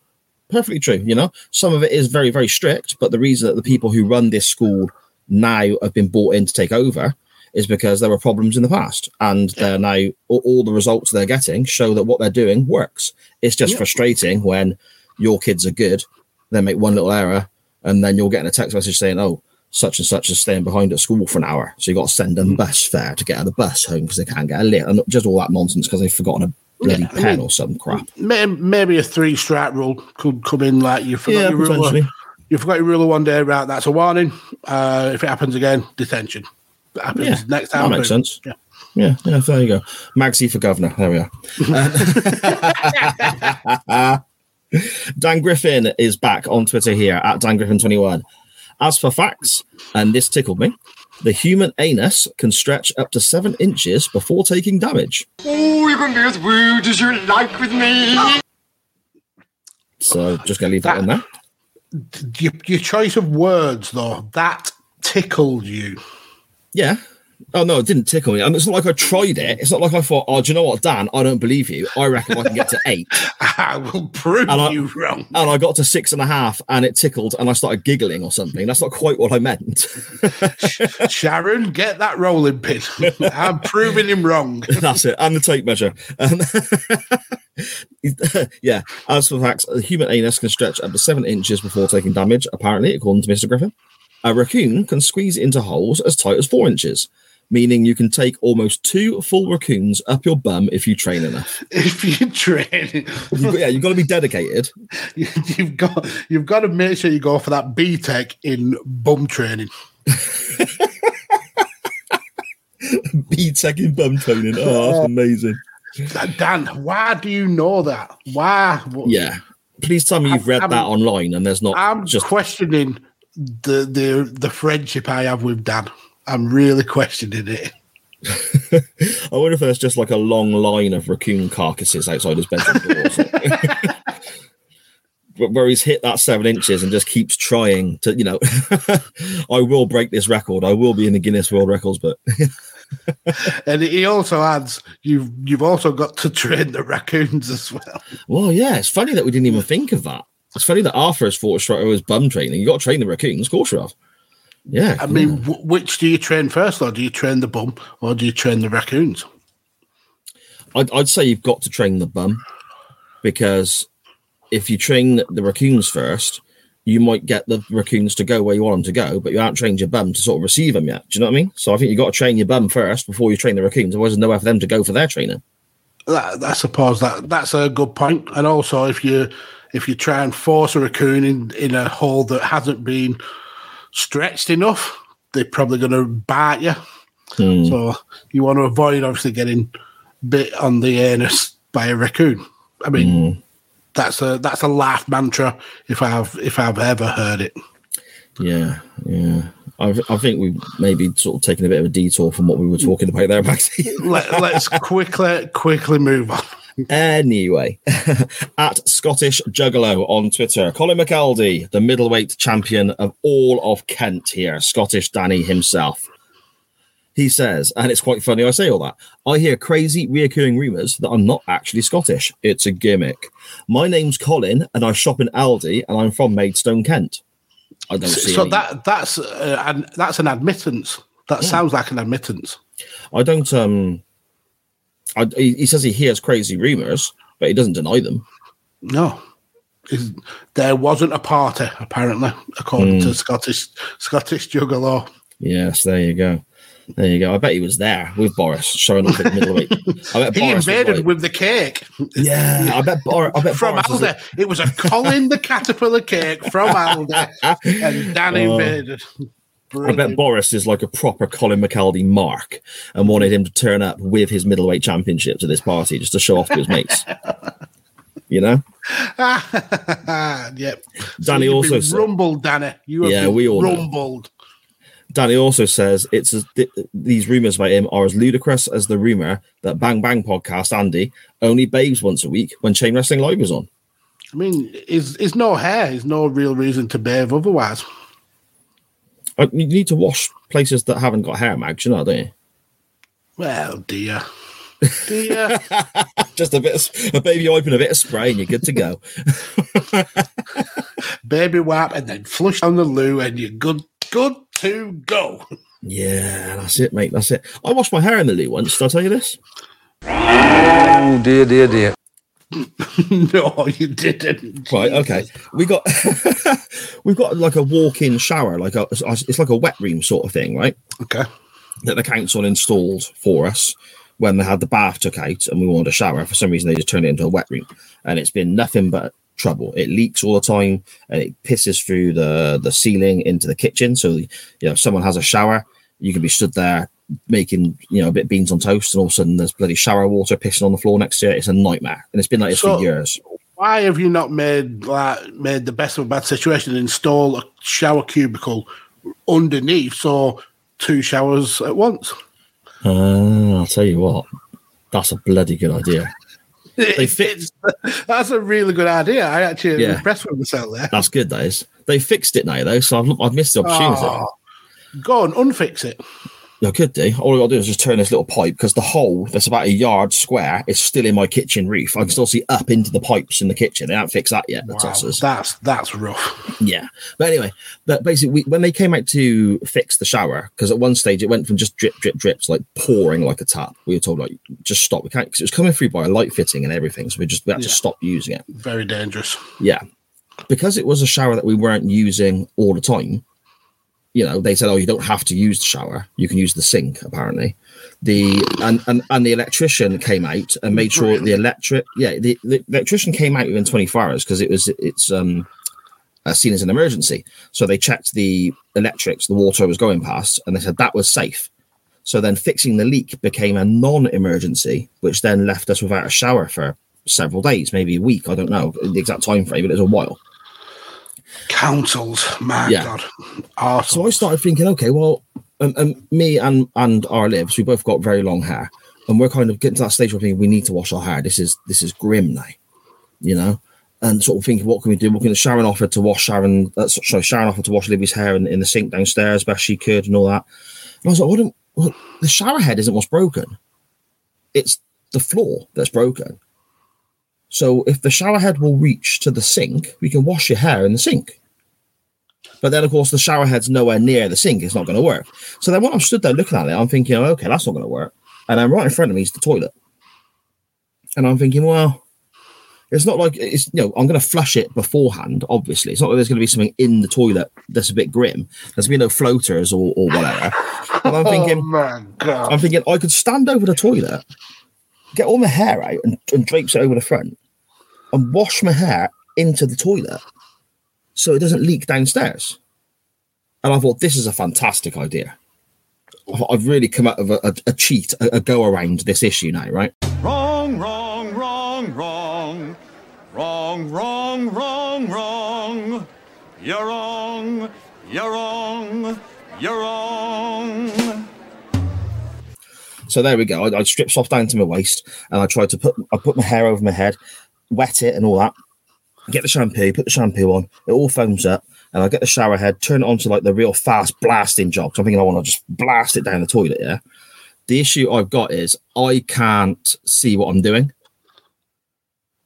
Perfectly true. You know, some of it is very, very strict, but the reason that the people who run this school now have been brought in to take over is because there were problems in the past, and they're now all, the results they're getting show that what they're doing works. It's just Yeah. frustrating when your kids are good, they make one little error, and then you're getting a text message saying, "Oh, such and such is staying behind at school for an hour, so you got to send them bus fare to get on the bus home because they can't get a lift, and just all that nonsense because they've forgotten a bloody Yeah, I pen mean- or some crap." May- Maybe a three strike rule could come in like you forgot Yeah, your ruler. You forgot your ruler one day, right? That's a warning. Uh, if it happens again, detention. It happens Yeah, next that makes boom. sense. Yeah. Yeah, yeah, there you go. Magsy for governor. There we are. Dan Griffin is back on Twitter here at Dan Griffin21. As for facts, and this tickled me, the human anus can stretch up to seven inches before taking damage. Oh, you can be as rude as you like with me. So just gonna leave that, That- in there. Your, your choice of words, though, that tickled you. Yeah. Oh no, it didn't tickle me. And it's not like I tried it. It's not like I thought, oh, do you know what, Dan? I don't believe you. I reckon I can get to eight. I will prove I- you wrong. and I got to six and a half and it tickled and I started giggling or something. That's not quite what I meant. Sharon, get that rolling pin. I'm proving him wrong. That's it. And the tape measure. Um, yeah. As for facts, the human anus can stretch up to seven inches before taking damage, apparently, according to Mr. Griffin. A raccoon can squeeze into holes as tight as four inches, meaning you can take almost two full raccoons up your bum if you train enough. if you train, You've, yeah, you've got to be dedicated. you've got you've got to make sure you go for that B Tech in bum training. B Tech in bum training. Oh, that's amazing. Dan, why do you know that? Why? Yeah. Please tell me you've read I'm- that online and there's not I'm just questioning the the the friendship I have with Dan. I'm really questioning it. I wonder if there's just like a long line of raccoon carcasses outside his bedroom door. or. Where- he's hit that seven inches and just keeps trying to, you know, I will break this record. I will be in the Guinness World Records but. And he also adds, you've you've also got to train the raccoons as well. Well, yeah, it's funny that we didn't even think of that. It's funny that Arthur has thought straight away was bum training. You got to train the raccoons, of course you have. Yeah, I mean, wh- which do you train first, or do you train the bum, or do you train the raccoons? I'd, I'd say you've got to train the bum because if you train the raccoons first, you might get the raccoons to go where you want them to go, but you haven't trained your bum to sort of receive them yet. Do you know what I mean? So I think you've got to train your bum first before you train the raccoons. Otherwise, there's nowhere for them to go for their training. That, I suppose that that's a good point. And also, if you if you try and force a raccoon in, in a hole that hasn't been stretched enough, they're probably going to bite you. Hmm. So you want to avoid obviously getting bit on the anus by a raccoon. I mean, hmm. that's a that's a laugh mantra if I've if I've ever heard it. Yeah, yeah. I, I think we've maybe sort of taken a bit of a detour from what we were talking about there, Magsy. Let, let's quickly quickly move on. Anyway, at Scottish Juggalo on Twitter, Colin McAldy, the middleweight champion of all of Kent here, Scottish Danny himself. He says, and it's quite funny I say all that. I hear crazy reoccurring rumours that I'm not actually Scottish. It's a gimmick. My name's Colin, and I shop in Aldi, and I'm from Maidstone, Kent. I don't see. So any- that that's uh, an, that's an admittance. That sounds like an admittance. I don't. Um, I, he says he hears crazy rumours, but he doesn't deny them. No, there wasn't a party apparently, according to hmm. Scottish Scottish Juggalo. Yes, there you go. There you go. I bet he was there with Boris showing up at the middleweight. I bet He Boris was invaded like- with the cake Yeah, I bet. Bor- I bet from Boris was Aldi. It was a Colin the Caterpillar cake from Aldi, and Dan oh. invaded. Oh. I bet Boris is like a proper Colin McAldy mark and wanted him to turn up with his middleweight championship to this party just to show off to his mates. You know? yep. Danny you've also said- rumbled, Danny. You Yeah, we all know. rumbled. Danny also says it's as, th- these rumors about him are as ludicrous as the rumor that Bang Bang podcast Andy only bathes once a week when Chain Wrestling Live was on. I mean, is is no hair. Is no real reason to bathe otherwise. Uh, You need to wash places that haven't got hair, Mags, you know, don't you? Well, dear, dear. Just a bit, of, a baby wipe and a bit of spray, and you're good to go. baby wipe and then flush down the loo and you're good good to go. yeah, that's it, mate. That's it. I washed my hair in the loo once. Did I tell you this? Oh dear, dear, dear. no, you didn't. Right. Okay. We got we've got like a walk-in shower, like a it's like a wet room sort of thing, right? Okay. that the council installed for us when they had the bath took out and we wanted a shower. For some reason, they just turned it into a wet room, and it's been nothing but trouble. It leaks all the time, and it pisses through the the ceiling into the kitchen. So you know, if someone has a shower, you can be stood there making you know a bit of beans on toast, and all of a sudden there's bloody shower water pissing on the floor next to it. It's a nightmare, and it's been like this So- for years. Why have you not made like made the best of a bad situation and install a shower cubicle underneath so two showers at once? Uh, I'll tell you what, that's a bloody good idea. They fixed. That's a really good idea. I actually Yeah. impressed with myself there. That's good. That is. They fixed it now though, so I've, I've missed the opportunity. Oh, go and unfix it. I could do. All I got to do is just turn this little pipe because the hole that's about a yard square is still in my kitchen roof. I can mm. still see up into the pipes in the kitchen. They haven't fixed that yet. The Wow, tossers. that's that's rough. Yeah. But anyway, but basically, we, when they came out to fix the shower, because at one stage it went from just drip, drip, drip to like pouring like a tap. We were told like just stop. We can't because it was coming through by a light fitting and everything. So we just we had to stop using it. Very dangerous. Yeah. Because it was a shower that we weren't using all the time, you know, they said, Oh, you don't have to use the shower. You can use the sink, apparently. The and and, and the electrician came out and made sure the electric yeah, the, the electrician came out within 24 hours because it was it's um uh, seen as an emergency. So they checked the electrics, the water was going past, and they said that was safe. So then fixing the leak became a non-emergency, which then left us without a shower for several days, maybe a week. I don't know the exact time frame, but it was a while. Councils, my Yeah. God. So I started thinking, okay, well, and, and me and and our lives, we both got very long hair, and we're kind of getting to that stage where we think we need to wash our hair. This is this is grim now, you know. And sort of thinking, what can we do? Going to Sharon offered to wash Sharon. Uh, sorry, Sharon offered to wash Libby's hair in, in the sink downstairs best she could and all that. And I was like, what? Well, the shower head isn't what's broken. It's the floor that's broken. So if the shower head will reach to the sink, we can wash your hair in the sink. But then, of course, the shower head's nowhere near the sink. It's not going to work. So then, when I'm stood there looking at it, I'm thinking, oh, okay, that's not going to work. And then right in front of me is the toilet. And I'm thinking, well, it's not like it's, you know, I'm going to flush it beforehand, obviously. It's not like there's going to be something in the toilet that's a bit grim. There's going to be no floaters or, or whatever. And I'm oh thinking, God. I'm thinking I could stand over the toilet, get all my hair out and, and drapes it over the front, and wash my hair into the toilet so it doesn't leak downstairs. And I thought, this is a fantastic idea. I've- really come out of a, a, a cheat, a, a go around this issue now, right? Wrong, wrong, wrong, wrong. Wrong, wrong, wrong, wrong. You're wrong, you're wrong, you're wrong. So there we go. I, I stripped off down to my waist and I tried to put I put my hair over my head, wet it and all that. Get the shampoo, put the shampoo on, it all foams up, and I get the shower head, turn it on to like the real fast blasting job. So I'm thinking I want to just blast it down the toilet, yeah. The issue I've got is I can't see what I'm doing.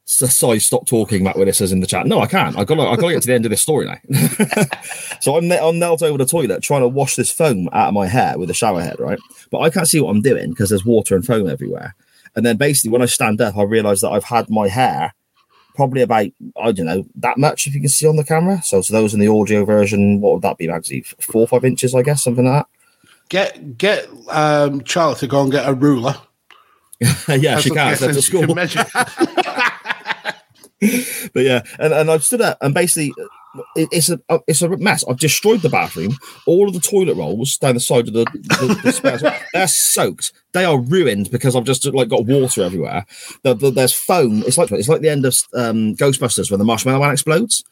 So, so I stop talking about what this says in the chat. No, I can't. I got I got to get to the end of this story now. so I'm, I'm knelt over the toilet trying to wash this foam out of my hair with a shower head, right? But I can't see what I'm doing because there's water and foam everywhere. And then basically, when I stand up, I realize that I've had my hair probably about I don't know that much if you can see on the camera. So to those in the audio version, what would that be, Magsy? Four or five inches, I guess, something like that. Get get um, Charlotte to go and get a ruler. yeah, she can. That's and at she can school. measure. but yeah, and, and I've stood up and basically it, it's a it's a mess. I've destroyed the bathroom. All of the toilet rolls down the side of the, the, the spares, they're soaked. They are ruined because I've just like got water everywhere. The, the, there's foam. It's like it's like the end of um, Ghostbusters when the marshmallow man explodes.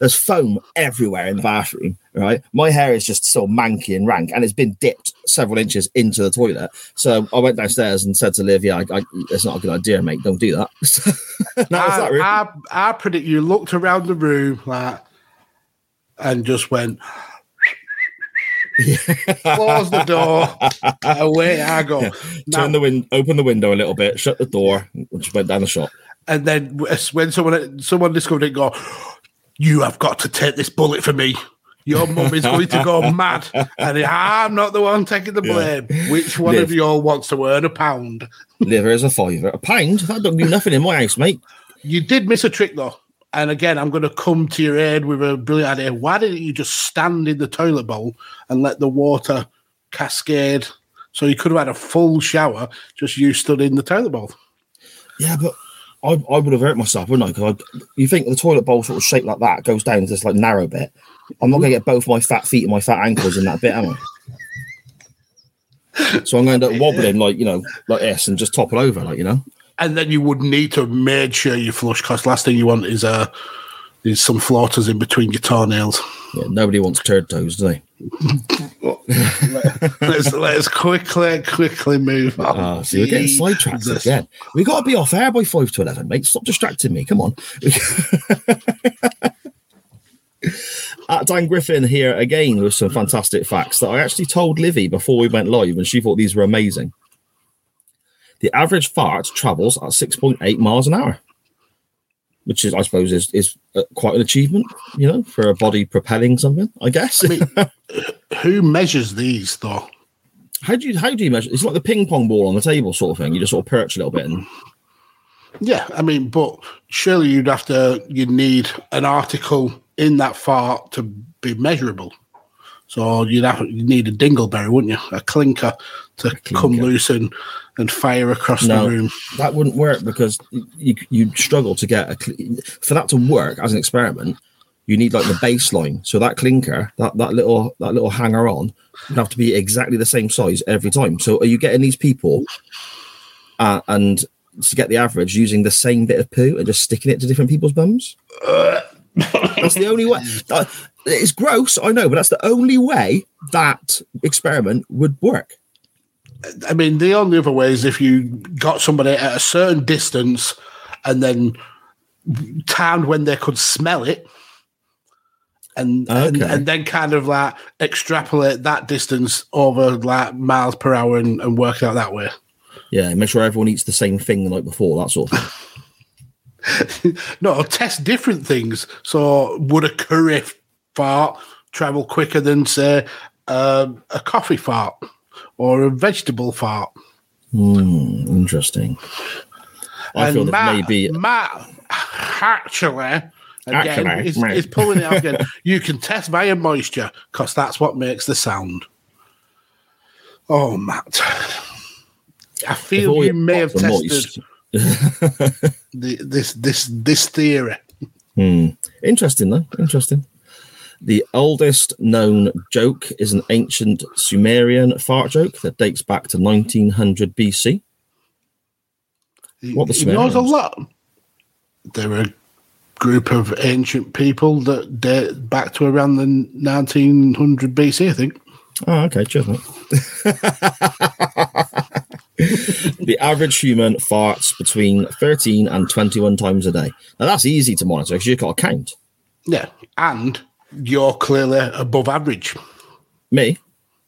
There's foam everywhere in the bathroom. Right, my hair is just so manky and rank, and it's been dipped several inches into the toilet. So I went downstairs and said to Liv, "Yeah, I, I, it's not a good idea, mate. Don't do that." that, I. I, I predict you looked around the room like and just went. Close the door. Away I go. Now- Turn the wind, open the window a little bit, shut the door, just went down the shop. and then when someone someone discovered it, go, you have got to take this bullet for me. Your mum is going to go mad, and I'm not the one taking the Yeah. blame. Which one Liv. of you all wants to earn a pound? Liver is a fiver. A pound? That don't do nothing in my house, mate. You did miss a trick though. And again, I'm going to come to your aid with a brilliant idea. Why didn't you just stand in the toilet bowl and let the water cascade? So you could have had a full shower, just you stood in the toilet bowl. Yeah, but I, I would have hurt myself, wouldn't I? Because you think the toilet bowl sort of shaped like that goes down to this like narrow bit. I'm not going to get both my fat feet and my fat ankles in that bit, am I? So I'm going to end up wobbling like you know, like this, and just topple over, like you know. And then you would need to have made sure you flush because last thing you want is uh is some floaters in between your toenails. Yeah, nobody wants turd toes, do they? let's let's quickly quickly move on. Oh, see, we're getting sidetracked Jesus. again. We've got to be off air by five to eleven, mate. Stop distracting me. Come on. At Dan Griffin here again with some fantastic facts that I actually told Livy before we went live, and she thought these were amazing. The average fart travels at six point eight miles an hour, which is, I suppose, is is uh, quite an achievement, you know, for a body propelling something. I guess. Who measures these though? how do you how do you measure? It's like the ping pong ball on the table, sort of thing. You just sort of perch a little bit and Yeah, I mean, but surely you'd have to you need an article in that fart to be measurable. So you'd have you need a dingleberry, wouldn't you? A clinker to come clinker. loose and, and fire across No. the room. that wouldn't work because you you'd struggle to get a cl- for that to work as an experiment. You need like the baseline, so that clinker, that that little that little hanger on, would have to be exactly the same size every time. So are you getting these people, uh, and to get the average using the same bit of poo and just sticking it to different people's bums? that's the only way. That- it's gross, I know, but that's the only way that experiment would work. I mean, the only other way is if you got somebody at a certain distance and then timed when they could smell it. And, and Okay. and then kind of like extrapolate that distance over like miles per hour and, and work it out that way. Yeah, make sure everyone eats the same thing the night before. That sort of thing. No, test different things. So, would a curry fart travel quicker than, say, um, a coffee fart or a vegetable fart? Hmm, interesting. I and feel that Matt, maybe Matt actually, again, Actually, is, right. is pulling it out again. you can test via moisture because that's what makes the sound. Oh, Matt. I feel you may have tested the, this this this theory. Interesting, though. Interesting. The oldest known joke is an ancient Sumerian fart joke that dates back to 1900 BC. What the He knows a lot. They're a group of ancient people that date back to around the 1900 BC, I think. Oh, okay. Cheers, mate. the average human farts between 13 and 21 times a day. Now, that's easy to monitor because you've got to count. Yeah. And you're clearly above average. Me?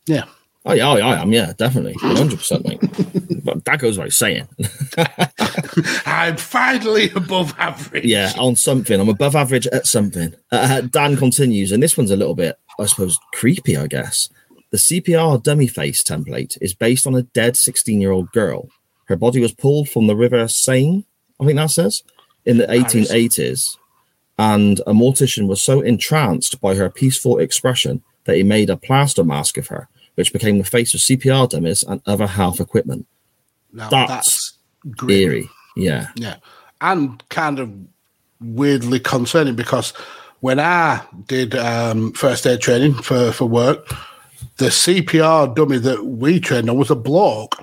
Yeah. Oh, yeah, I I am. Yeah, definitely. 100%, mate. but that goes without saying. I'm finally above average. Yeah, on something. I'm above average at something. Uh, Dan continues, and this one's a little bit, I suppose, creepy, I guess. The CPR dummy face template is based on a dead 16 year old girl. Her body was pulled from the River Seine, I think that says, in the 1880s. And a mortician was so entranced by her peaceful expression that he made a plaster mask of her, which became the face of CPR dummies and other health equipment. Now, That's that's. Eerie. Yeah. Yeah. And kind of weirdly concerning because when I did um, first aid training for, for work, the CPR dummy that we trained on was a bloke.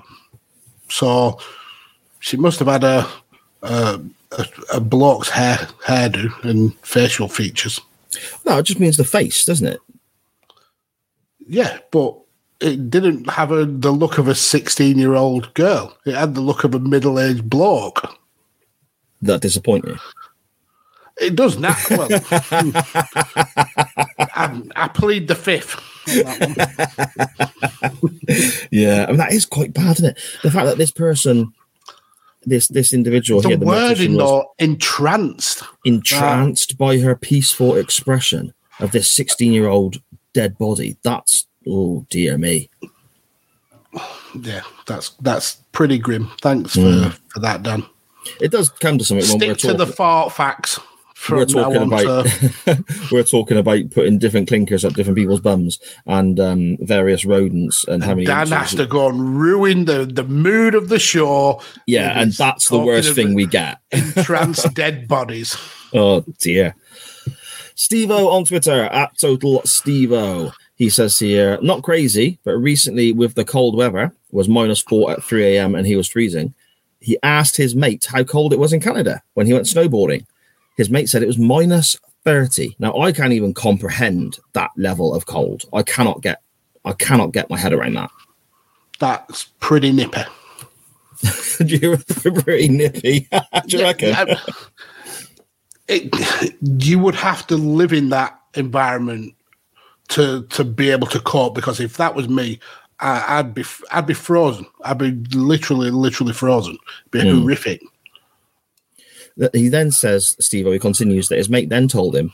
So she must have had a a, a, a bloke's hair hairdo and facial features. No, it just means the face, doesn't it? Yeah, but it didn't have a, the look of a 16 year old girl. It had the look of a middle aged bloke. That disappoint you. It does now. Well. I, I plead the fifth. on. Yeah, I mean that is quite bad, isn't it? The fact that this person, this this individual The here, the wording, mortician, was though, entranced. entranced ah. by her peaceful expression of this sixteen-year-old dead body. That's oh dear me. Yeah, that's that's pretty grim. Thanks for, hmm. for that, Dan. It does come to something when we're Stick to the fart facts we're talking about to, we're talking about putting different clinkers up different people's bums and um, various rodents and how many. Dan has to go and ruin the, the mood of the show. yeah, and that's the worst thing we get. Entranced dead bodies. Oh dear. Stevo on Twitter at Total Stevo. He says here, not crazy, but recently with the cold weather, was minus four at 3 a.m. and he was freezing. He asked his mate how cold it was in Canada when he went snowboarding. His mate said it was minus 30. Now I can't even comprehend that level of cold. I cannot get I cannot get my head around that. That's pretty nippy. You're pretty nippy. Do you reckon? Yeah, it, you would have to live in that environment to to be able to cope. Because if that was me, I, I'd be I'd be frozen. I'd be literally literally frozen. It'd be Hmm. horrific. That he then says, Steve, or he continues that his mate then told him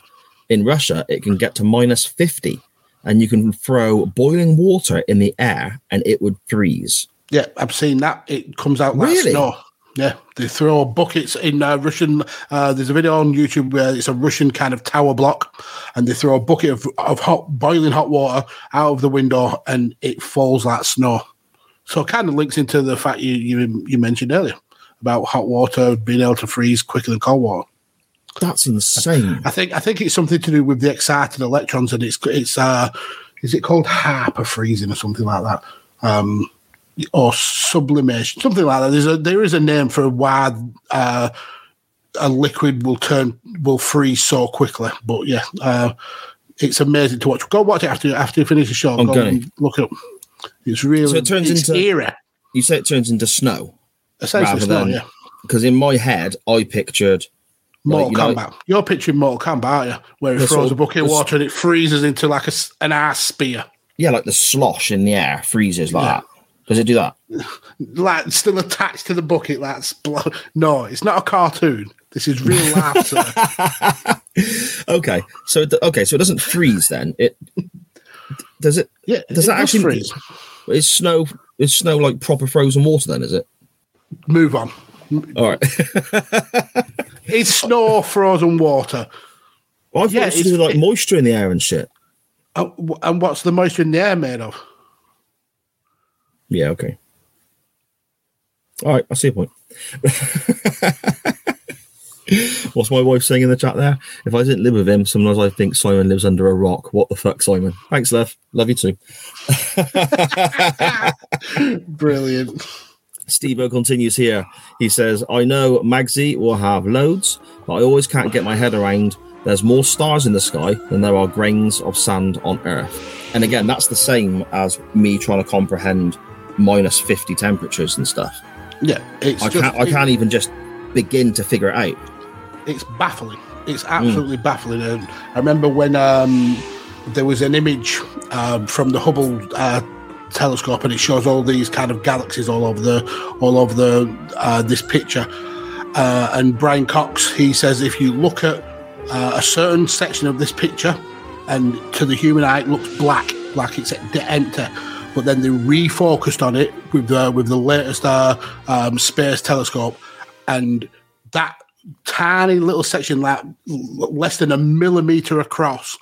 in Russia it can get to minus 50 and you can throw boiling water in the air and it would freeze. Yeah, I've seen that. It comes out like Really? snow. Yeah, they throw buckets in uh, Russian. Uh, there's a video on YouTube where it's a Russian kind of tower block, and they throw a bucket of, of hot, boiling hot water out of the window, and it falls like snow. So it kind of links into the fact you you, you mentioned earlier about hot water being able to freeze quicker than cold water. That's insane. I think I think it's something to do with the excited electrons, and it's it's uh, is it called hyper freezing or something like that, um, or sublimation, something like that. There's a there is a name for why uh, a liquid will turn will freeze so quickly. But yeah, uh, it's amazing to watch. Go watch it after after you finish the show. I'm Go going. and look it up. It's really So it turns it's into- eerie. You say it turns into snow Essentially, than yeah. because in my head I pictured Mortal you know- Kombat. You're picturing Mortal Kombat, aren't you? Where it throws sort a bucket of water and it freezes into like a, an ice spear. yeah, like the slosh in the air freezes like Yeah. that. Does it do that? like still attached to the bucket. That's blo- no, it's not a cartoon. This is real life. Okay, so it, okay, so it doesn't freeze then. It does it? Yeah, Does it that actually freeze? Is snow is snow like proper frozen water then? Is it? Move on. All right. It's snow, frozen water. Well, I thought Yeah, it was to do it's- with like moisture in the air and shit. Uh, And what's the moisture in the air made of? Yeah, okay. All right, I see your point. What's my wife saying in the chat there? If I didn't live with him, sometimes I think Simon lives under a rock. What the fuck, Simon? Thanks, Lev. Love you too. Brilliant. Steve O continues here. He says, I know Magsy will have loads, but I always can't get my head around there's more stars in the sky than there are grains of sand on Earth. And again, that's the same as me trying to comprehend minus 50 temperatures and stuff. Yeah, it's I just can't, I it- can't even just begin to figure it out. it's baffling. It's absolutely baffling. And I remember when um, there was an image um, from the Hubble uh, telescope, and it shows all these kind of galaxies all over the all over the uh, this picture. Uh, and Brian Cox, he says, if you look at uh, a certain section of this picture, and to the human eye, it looks black, like it's de- empty. But then they refocused on it with the with the latest uh, um, space telescope, and that tiny little section, like less than a millimeter across,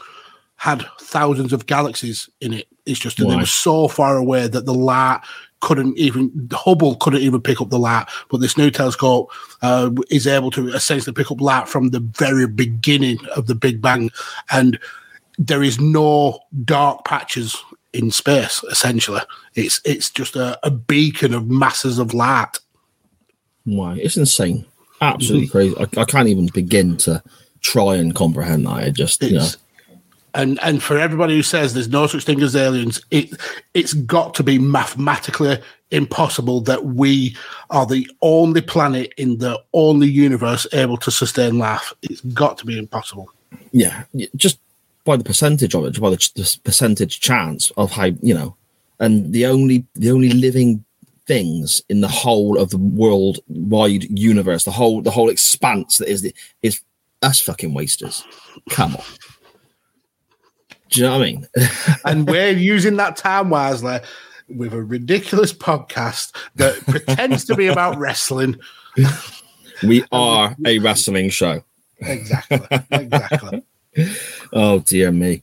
had thousands of galaxies in it. It's just that they were so far away that the light couldn't even Hubble couldn't even pick up the light. But this new telescope uh, is able to essentially pick up light from the very beginning of the Big Bang, and there is no dark patches in space. Essentially, it's it's just a, a beacon of masses of light. Why? It's insane. Absolutely crazy. I, I can't even begin to try and comprehend that. I just, you know, It's, and and for everybody who says there's no such thing as aliens, it it's got to be mathematically impossible that we are the only planet in the only universe able to sustain life. It's got to be impossible. yeah, just by the percentage of it, by the, the percentage chance of how you know, and the only the only living things in the whole of the worldwide universe, the whole the whole expanse that is the, is us fucking wasters. Come on, do you know what I mean? And we're using that time wisely with a ridiculous podcast that pretends to be about wrestling. we are a wrestling show. Exactly. Exactly. Oh dear me.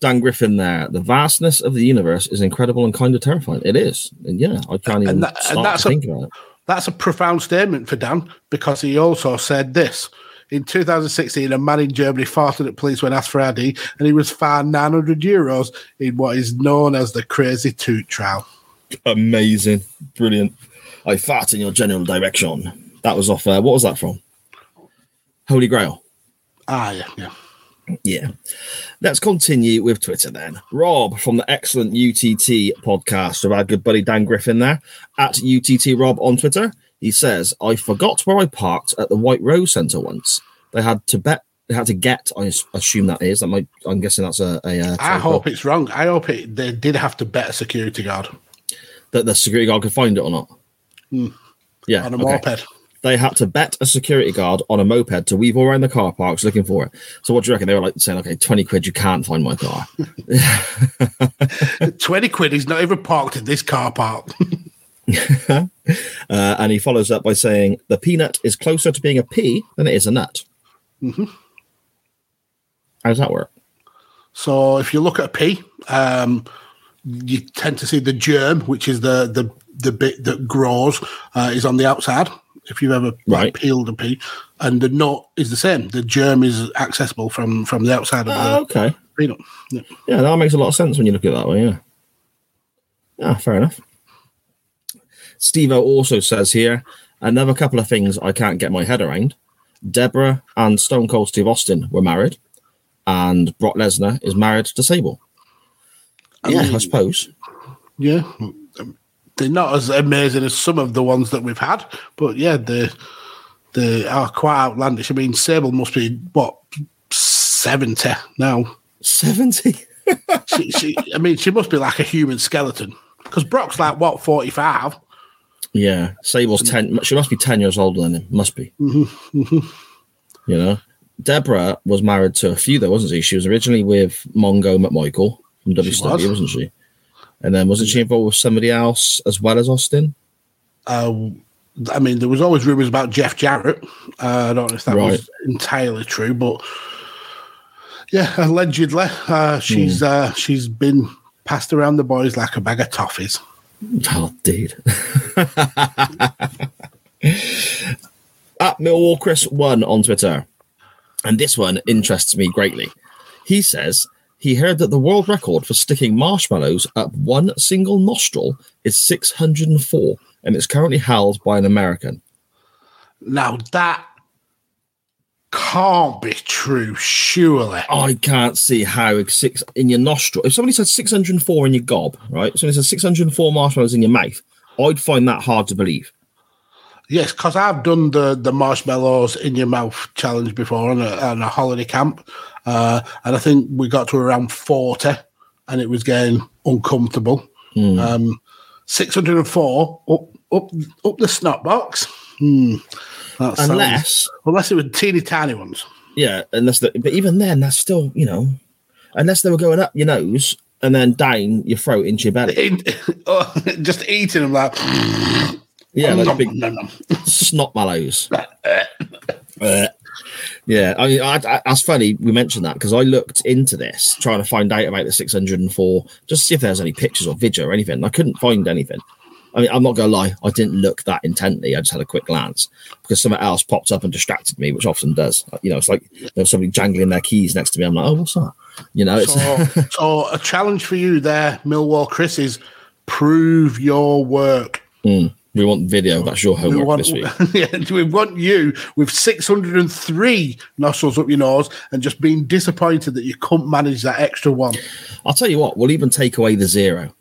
Dan Griffin there. The vastness of the universe is incredible and kind of terrifying. It is. And yeah, I can't even that- and start that's to a- think about it. That's a profound statement for Dan because he also said this. In 2016, a man in Germany farted at police when asked for ID, and he was fined 900 euros in what is known as the Crazy Toot trial. Amazing. Brilliant. I fart in your general direction. That was off uh, what was that from? Holy Grail. Ah, yeah, yeah. Yeah. Let's continue with Twitter then. Rob from the excellent UTT podcast of our good buddy Dan Griffin there at UTT Rob on Twitter. He says, I forgot where I parked at the White Rose Centre once. They had to bet, they had to get, I assume that is, that might, I'm guessing that's a, a uh, I hope it's wrong. I hope it, they did have to bet a security guard that the security guard could find it or not. Yeah. on a okay. moped. They had to bet a security guard on a moped to weave all around the car parks looking for it. So what do you reckon? They were like saying, okay, 20 quid, you can't find my car. 20 quid, he's not even parked in this car park. Uh, and he follows up by saying, the peanut is closer to being a pea than it is a nut. Mm-hmm. How does that work? So if you look at a pea, um, you tend to see the germ, which is the the the bit that grows, uh, is on the outside. If you've ever Right. peeled a pea, and the nut is the same. The germ is accessible from from the outside of Ah, the okay. peanut. Yeah. Yeah, that makes a lot of sense when you look at it that way. Yeah. Yeah, fair enough. Steve also says here another couple of things I can't get my head around. Debra and Stone Cold Steve Austin were married, and Brock Lesnar is married to Sable. Yeah, I suppose. Yeah, they're not as amazing as some of the ones that we've had, but yeah, they they are quite outlandish. I mean, Sable must be what seventy now. 70. she, she, I mean, she must be like a human skeleton because Brock's like what forty five. Yeah, Sable's 10. She must be 10 years older than him. Must be. Mm-hmm, You know, Debra was married to a few, though, wasn't she? She was originally with Mongo McMichael from WCW, was. wasn't she? And then wasn't she involved with somebody else as well as Austin? Uh, I mean, there was always rumors about Jeff Jarrett. Uh, I don't know if that Right. was entirely true, but yeah, allegedly, uh, she's uh, she's been passed around the boys like a bag of toffees. Oh, dude. At Millwall Chris one on Twitter, and this one interests me greatly. He says he heard that the world record for sticking marshmallows up one single nostril is 604, and it's currently held by an American. Now that can't be true, surely. I can't see how six in your nostril. If somebody said 604 in your gob, right? Somebody said 604 marshmallows in your mouth, I'd find that hard to believe. Yes, because I've done the the marshmallows in your mouth challenge before on a, on a holiday camp, uh, and I think we got to around forty, and it was getting uncomfortable. Um, hundred and four up up up the snot box. Hmm. That sounds- Unless, unless it was teeny tiny ones. yeah, unless the, but even then, that's still, you know, unless they were going up your nose and then down your throat into your belly. In- oh, just eating them like Yeah, like nom, big nom, nom. snot mallows. Uh, yeah, I mean, I, I, that's funny we mentioned that because I looked into this trying to find out about the 604 just to see if there's any pictures or video or anything. I couldn't find anything. I mean, I'm not gonna lie, I didn't look that intently. I just had a quick glance because something else popped up and distracted me, which often does. You know, it's like there's somebody jangling their keys next to me. I'm like, oh, what's that? You know, it's So, so a challenge for you there, Millwall Chris, is prove your work. Hmm. we want video. That's your We homework want, this week. yeah, we want you with 603 nostrils up your nose and just being disappointed that you couldn't manage that extra one. I'll tell you what, we'll even take away the zero.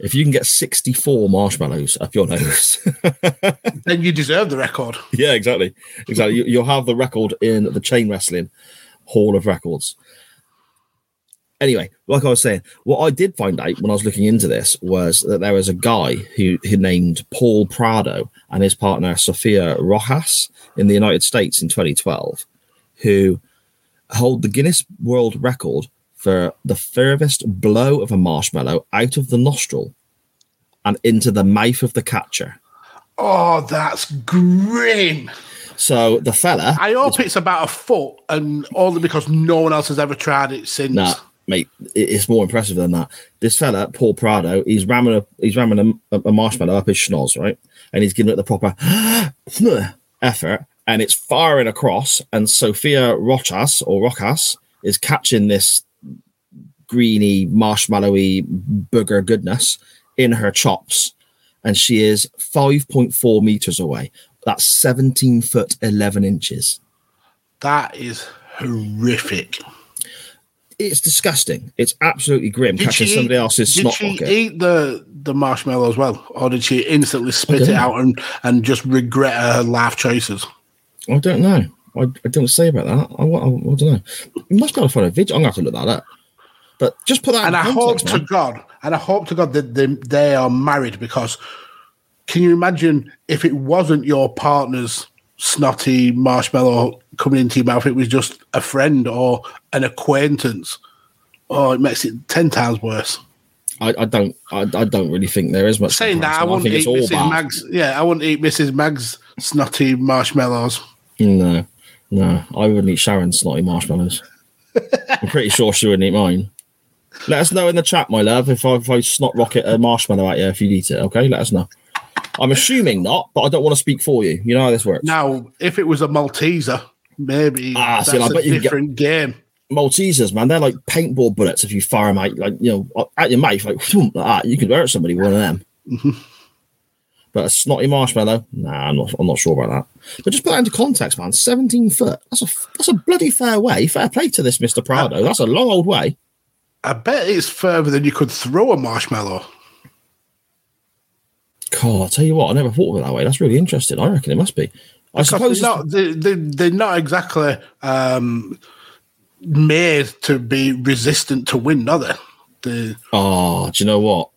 If you can get 64 marshmallows up your nose, Then you deserve the record. yeah, exactly, exactly. You, you'll have the record in the chain wrestling hall of records. Anyway, like I was saying, what I did find out when I was looking into this was that there was a guy who, who named Paul Prado and his partner Sofia Rojas in the United States in 2012, who hold the Guinness World Record for the furthest blow of a marshmallow out of the nostril and into the mouth of the catcher. Oh, that's grim. So the fella, I hope it's about a foot and only because no one else has ever tried it since. Nah, mate, it's more impressive than that. This fella, Paul Prado, he's ramming a he's ramming a, a marshmallow up his schnoz, right? And he's giving it the proper effort, and it's firing across. And Sophia Rochas or Rojas is catching this greeny, marshmallowy booger goodness in her chops, and she is five point four meters away. That's seventeen foot eleven inches. That is horrific. It's disgusting. It's absolutely grim catching somebody eat- else's did snot she eat the the marshmallow as well, or did she instantly spit it know. out and and just regret her life choices? I don't know. I, I don't say about that. I, I, I don't know. You must to find a video. I'm gonna have to look that up. But just put that. And in I hope context, to. God, and I hope to God that they, they are married because can you imagine if it wasn't your partner's snotty marshmallow coming into your mouth, it was just a friend or an acquaintance? Oh, it makes it ten times worse. I, I don't. I, I don't really think there is much. Saying that, I comparison. wouldn't think eat Mrs. bad. Mag's. Yeah, I wouldn't eat Mrs. Mag's snotty marshmallows. No, no, I wouldn't eat Sharon's snotty marshmallows. I'm pretty sure she wouldn't eat mine. Let us know in the chat, my love, if I, if I snot rocket a marshmallow at you if you eat it. Okay, let us know. I'm assuming not, but I don't want to speak for you. You know how this works. Now, if it was a Malteser, maybe Ah, that's see, a bet you can get- different game. Maltesers, man, they're like paintball bullets. If you fire them out, like you know, at your mouth, like, like that, you could hurt somebody with one of them. but a snotty marshmallow, nah, I'm not. I'm not sure about that. But just put that into context, man. 17 foot. That's a that's a bloody fair way. Fair play to this Mister Prado. That's a long old way. I bet it's further than you could throw a marshmallow. God, I'll tell you what, I never thought of it that way. That's really interesting. I reckon it must be. I Because suppose. they're not, they, they, they're not exactly um, made to be resistant to wind, are they? The, Oh, do you know what?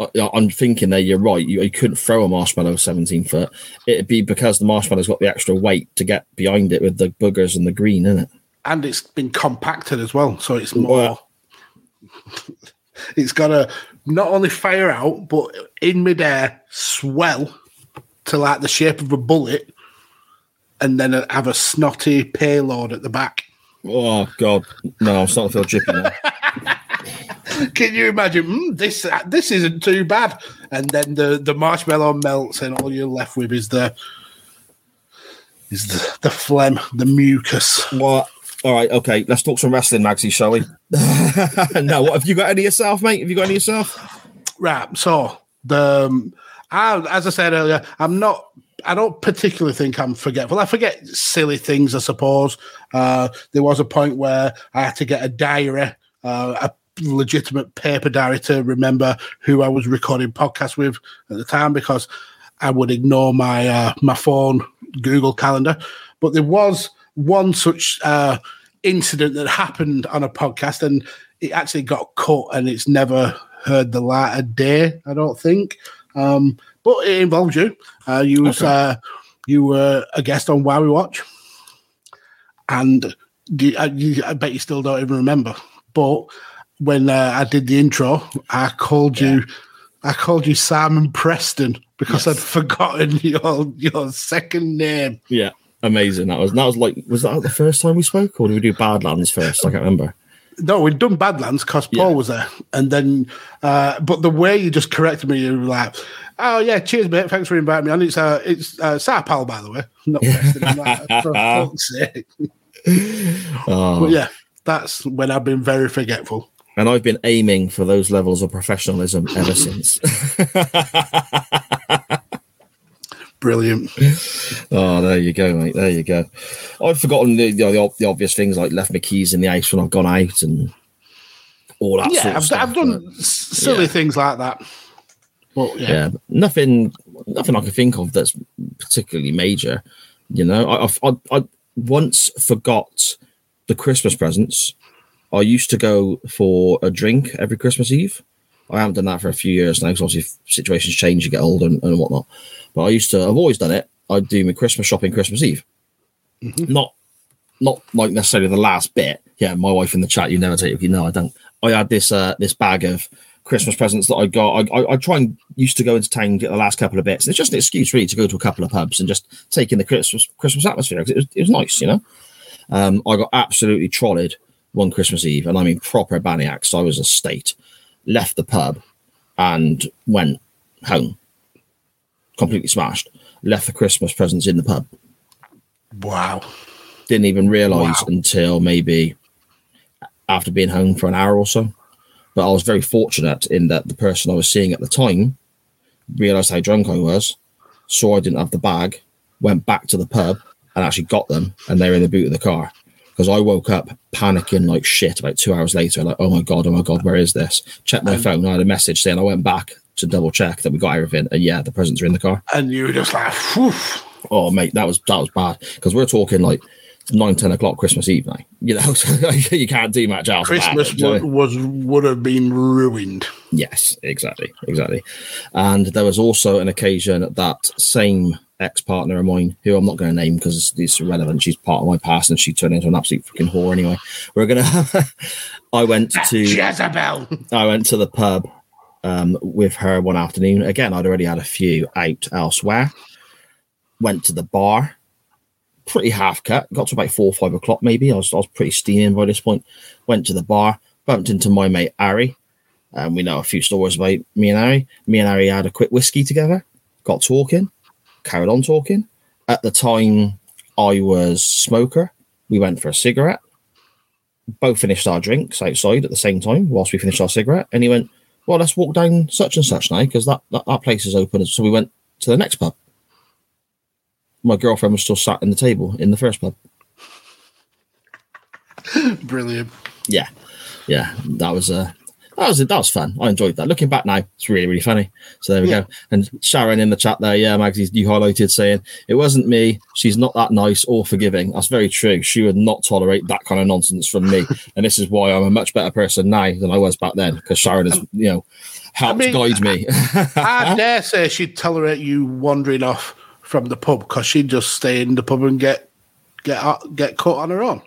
I- I'm thinking there. You're right. You, you couldn't throw a marshmallow 17 foot. It'd be because the marshmallow's got the extra weight to get behind it with the boogers and the green in it. And it's been compacted as well, so it's more. It's got to not only fire out, but in midair swell to like the shape of a bullet, and then have a snotty payload at the back. Oh God, no! I'm starting to feel jippy now. Can you imagine? Mm, this this isn't too bad. And then the the marshmallow melts, and all you're left with is the is the, the phlegm, the mucus. What? All right, okay. Let's talk some wrestling, Magsy, shall we? no, what have you got any yourself, mate? Have you got any yourself? Right. So the um, I, as I said earlier, I'm not. I don't particularly think I'm forgetful. I forget silly things, I suppose. Uh, there was a point where I had to get a diary, uh, a legitimate paper diary to remember who I was recording podcasts with at the time because I would ignore my uh, my phone Google Calendar. But there was one such uh, incident that happened on a podcast, and it actually got cut, and it's never heard the light of day. I don't think, um, but it involves you. Uh, you was Okay. uh, you were a guest on Why We Watch, and do, I, you, I bet you still don't even remember. But when uh, I did the intro, I called you. I called you Simon Preston because I'd forgotten your your second name. Yeah, amazing. That was that was like was that the first time we spoke, or did we do Badlands first? I can't remember. No, we'd done Badlands because Paul Yeah. was there, and then, uh, but the way you just corrected me, you were like, "Oh yeah, cheers, mate. Thanks for inviting me on." It's uh, it's uh, Sarpal, by the way, not. I'm like, for fuck's sake. Oh, But yeah, that's when I've been very forgetful. and I've been aiming for those levels of professionalism ever since. Brilliant. oh, there you go, mate. There you go. I've forgotten the, the, the, the obvious things like left my keys in the ice when I've gone out and all that. Yeah, I've, stuff, I've done but- silly yeah. things like that. But yeah, yeah, nothing, nothing I can think of that's particularly major. You know, I, I, I, I once forgot the Christmas presents. I used to go for a drink every Christmas Eve. I haven't done that for a few years now because obviously situations change, you get older and, and whatnot. But I used to, I've always done it. I'd do my Christmas shopping Christmas Eve. Not, not like necessarily the last bit. Yeah, my wife in the chat, you never take it. know, I don't. I had this uh, this bag of Christmas presents that I got. I, I, I try and used to go into town and get the last couple of bits. And it's just an excuse really to go to a couple of pubs and just take in the Christmas Christmas atmosphere 'cause it was, it was nice, you know. Um, I got absolutely trolled one Christmas Eve, and I mean proper baniacs. I was a state. Left the pub and went home, completely smashed. Left the Christmas presents in the pub. wow. Didn't even realise Wow. until maybe after being home for an hour or so. But I was very fortunate in that the person I was seeing at the time realised how drunk I was, saw I didn't have the bag, went back to the pub and actually got them, and they were in the boot of the car. Because I woke up panicking like shit about two hours later, like, oh my god, oh my god, where is this? Checked my phone, I had a message saying I went back to double check that we got everything, and yeah, the presents are in the car. And you were just like, Phew. Oh mate, that was that was bad because we're talking like nine, ten o'clock Christmas Eve now. You know, so you can't do much about Christmas it, do you know what I would, was would have been ruined. Yes, exactly, exactly. And there was also an occasion that same ex partner of mine, who I'm not going to name because it's irrelevant. She's part of my past, and she turned into an absolute freaking whore. Anyway, we're gonna. I went to Jezebel. I went to the pub um, with her one afternoon. Again, I'd already had a few out elsewhere. Went to the bar, pretty half cut. Got to about four or five o'clock, maybe. I was, I was pretty steaming by this point. Went to the bar, bumped into my mate Ari. And we know a few stories about me and Ari. Me and Ari had a quick whiskey together, got talking, carried on talking. At the time, I was smoker. We went for a cigarette both finished our drinks outside at the same time whilst we finished our cigarette. And he went, Well, let's walk down such and such now because that, that, that place is open. So we went to the next pub. My girlfriend was still sat in the table in the first pub. Brilliant. Yeah. Yeah. That was uh that was that was fun. I enjoyed that. Looking back now, it's really, really funny. So there we Yeah. go. And Sharon in the chat there, yeah, Magsy, you highlighted saying it wasn't me. She's not that nice or forgiving. That's very true. She would not tolerate that kind of nonsense from me. and this is why I'm a much better person now than I was back then, because Sharon has, you know, helped mean, guide me. I dare say she'd tolerate you wandering off from the pub because she'd just stay in the pub and get get out, get caught on her own.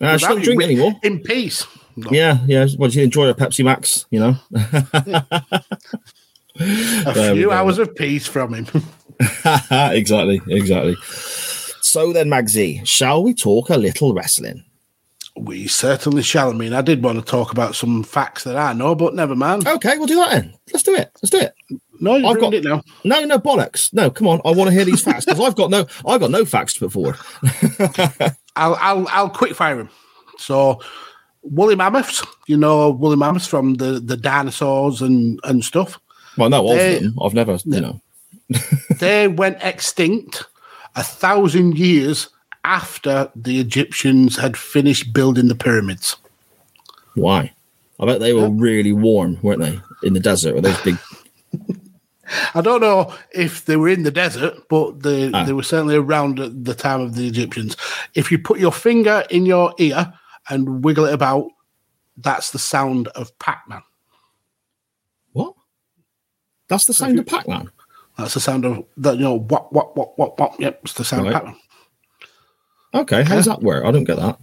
Uh, she don't you, drink anymore. In peace. No, Yeah, yeah. Well, she enjoy a Pepsi Max, you know. a There few hours of peace from him. exactly, exactly. So then, Magsy, shall we talk a little wrestling? We certainly shall. I mean, I did want to talk about some facts that I know, but never mind. Okay, we'll do that then. Let's do it. Let's do it. No, you've I've got- it now. No, no bollocks. No, come on. I want to hear these facts because I've got no, I've got no facts to put forward. I'll I'll I'll quick fire him. So woolly mammoths, you know woolly mammoths from the the dinosaurs and and stuff. Well, no, of They- them. I've never, you know. they went extinct a thousand years after the Egyptians had finished building the pyramids. Why? I bet they were really warm, weren't they, in the desert with those big. I don't know if they were in the desert, but they, Ah. they were certainly around at the time of the Egyptians. If you put your finger in your ear and wiggle it about, that's the sound of Pac Man. What? That's the sound of Pac-Man. That's the sound of that. You know, what, what, what, what, what. Yep, it's the sound Right. of Pac Man. Okay, how does that work? I don't get that.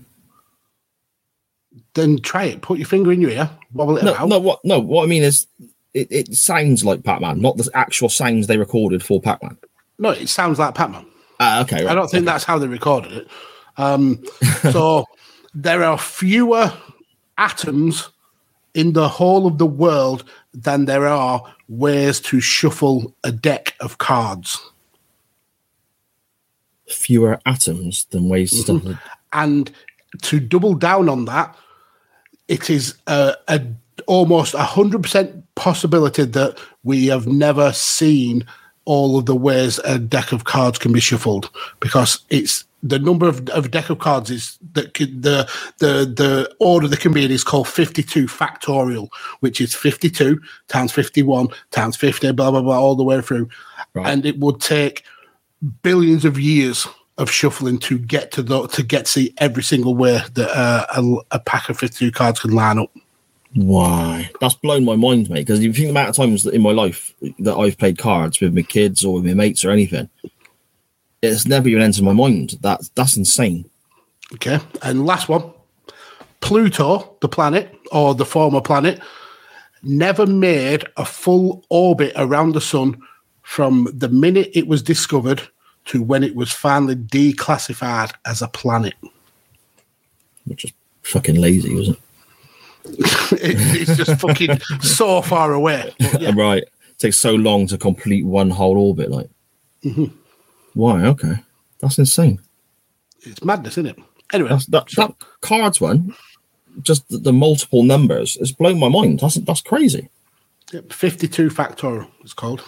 Then try it. Put your finger in your ear, wobble it No, about. no, what? No, what I mean is, it, it sounds like Pac-Man, not the actual sounds they recorded for Pac-Man. No, it sounds like Pac Man. Ah, okay. I don't think okay. that's how they recorded it. Um, so there are fewer atoms in the whole of the world than there are ways to shuffle a deck of cards. fewer atoms than ways to Mm-hmm. stop. And to double down on that, it is a, a almost a hundred percent possibility that we have never seen all of the ways a deck of cards can be shuffled because it's the number of, of deck of cards is that can, the the the order they can be in is called 52 factorial which is 52 times 51 times 50 blah blah blah all the way through Right. and it would take billions of years of shuffling to get to the to get to see every single way that uh, a, a pack of 52 cards can line up Why? That's blown my mind, mate. Because you think the amount of times that in my life that I've played cards with my kids or with my mates or anything, it's never even entered my mind. That that's insane. Okay. And last one Pluto, the planet, or the former planet, never made a full orbit around the sun from the minute it was discovered to when it was finally declassified as a planet. Which is fucking lazy, wasn't It- it's just fucking so far away. Yeah, Right. It takes so long to complete one whole orbit. Like, Mm-hmm. Why? Okay, that's insane. it's madness, isn't it? Anyway, That's that, that cards one. Just the, the multiple numbers it's blown my mind. That's that's crazy. yep, 52 factorial, it's called.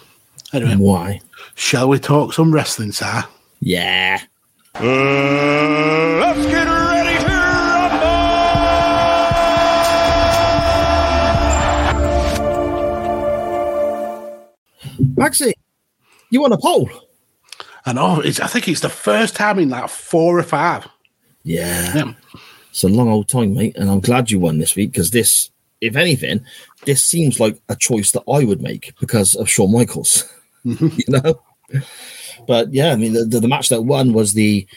Anyway, Why? shall we talk some wrestling, sir? Yeah. Uh, let's get ready to rumble! Magsy, you want a poll. And oh, it's, I think it's the first time in like four or five. Yeah. Yeah. It's a long old time, mate, and I'm glad you won this week because this, if anything, this seems like a choice that I would make because of Shawn Michaels. Mm-hmm. you know, but yeah, I mean, the, the, the match that won was the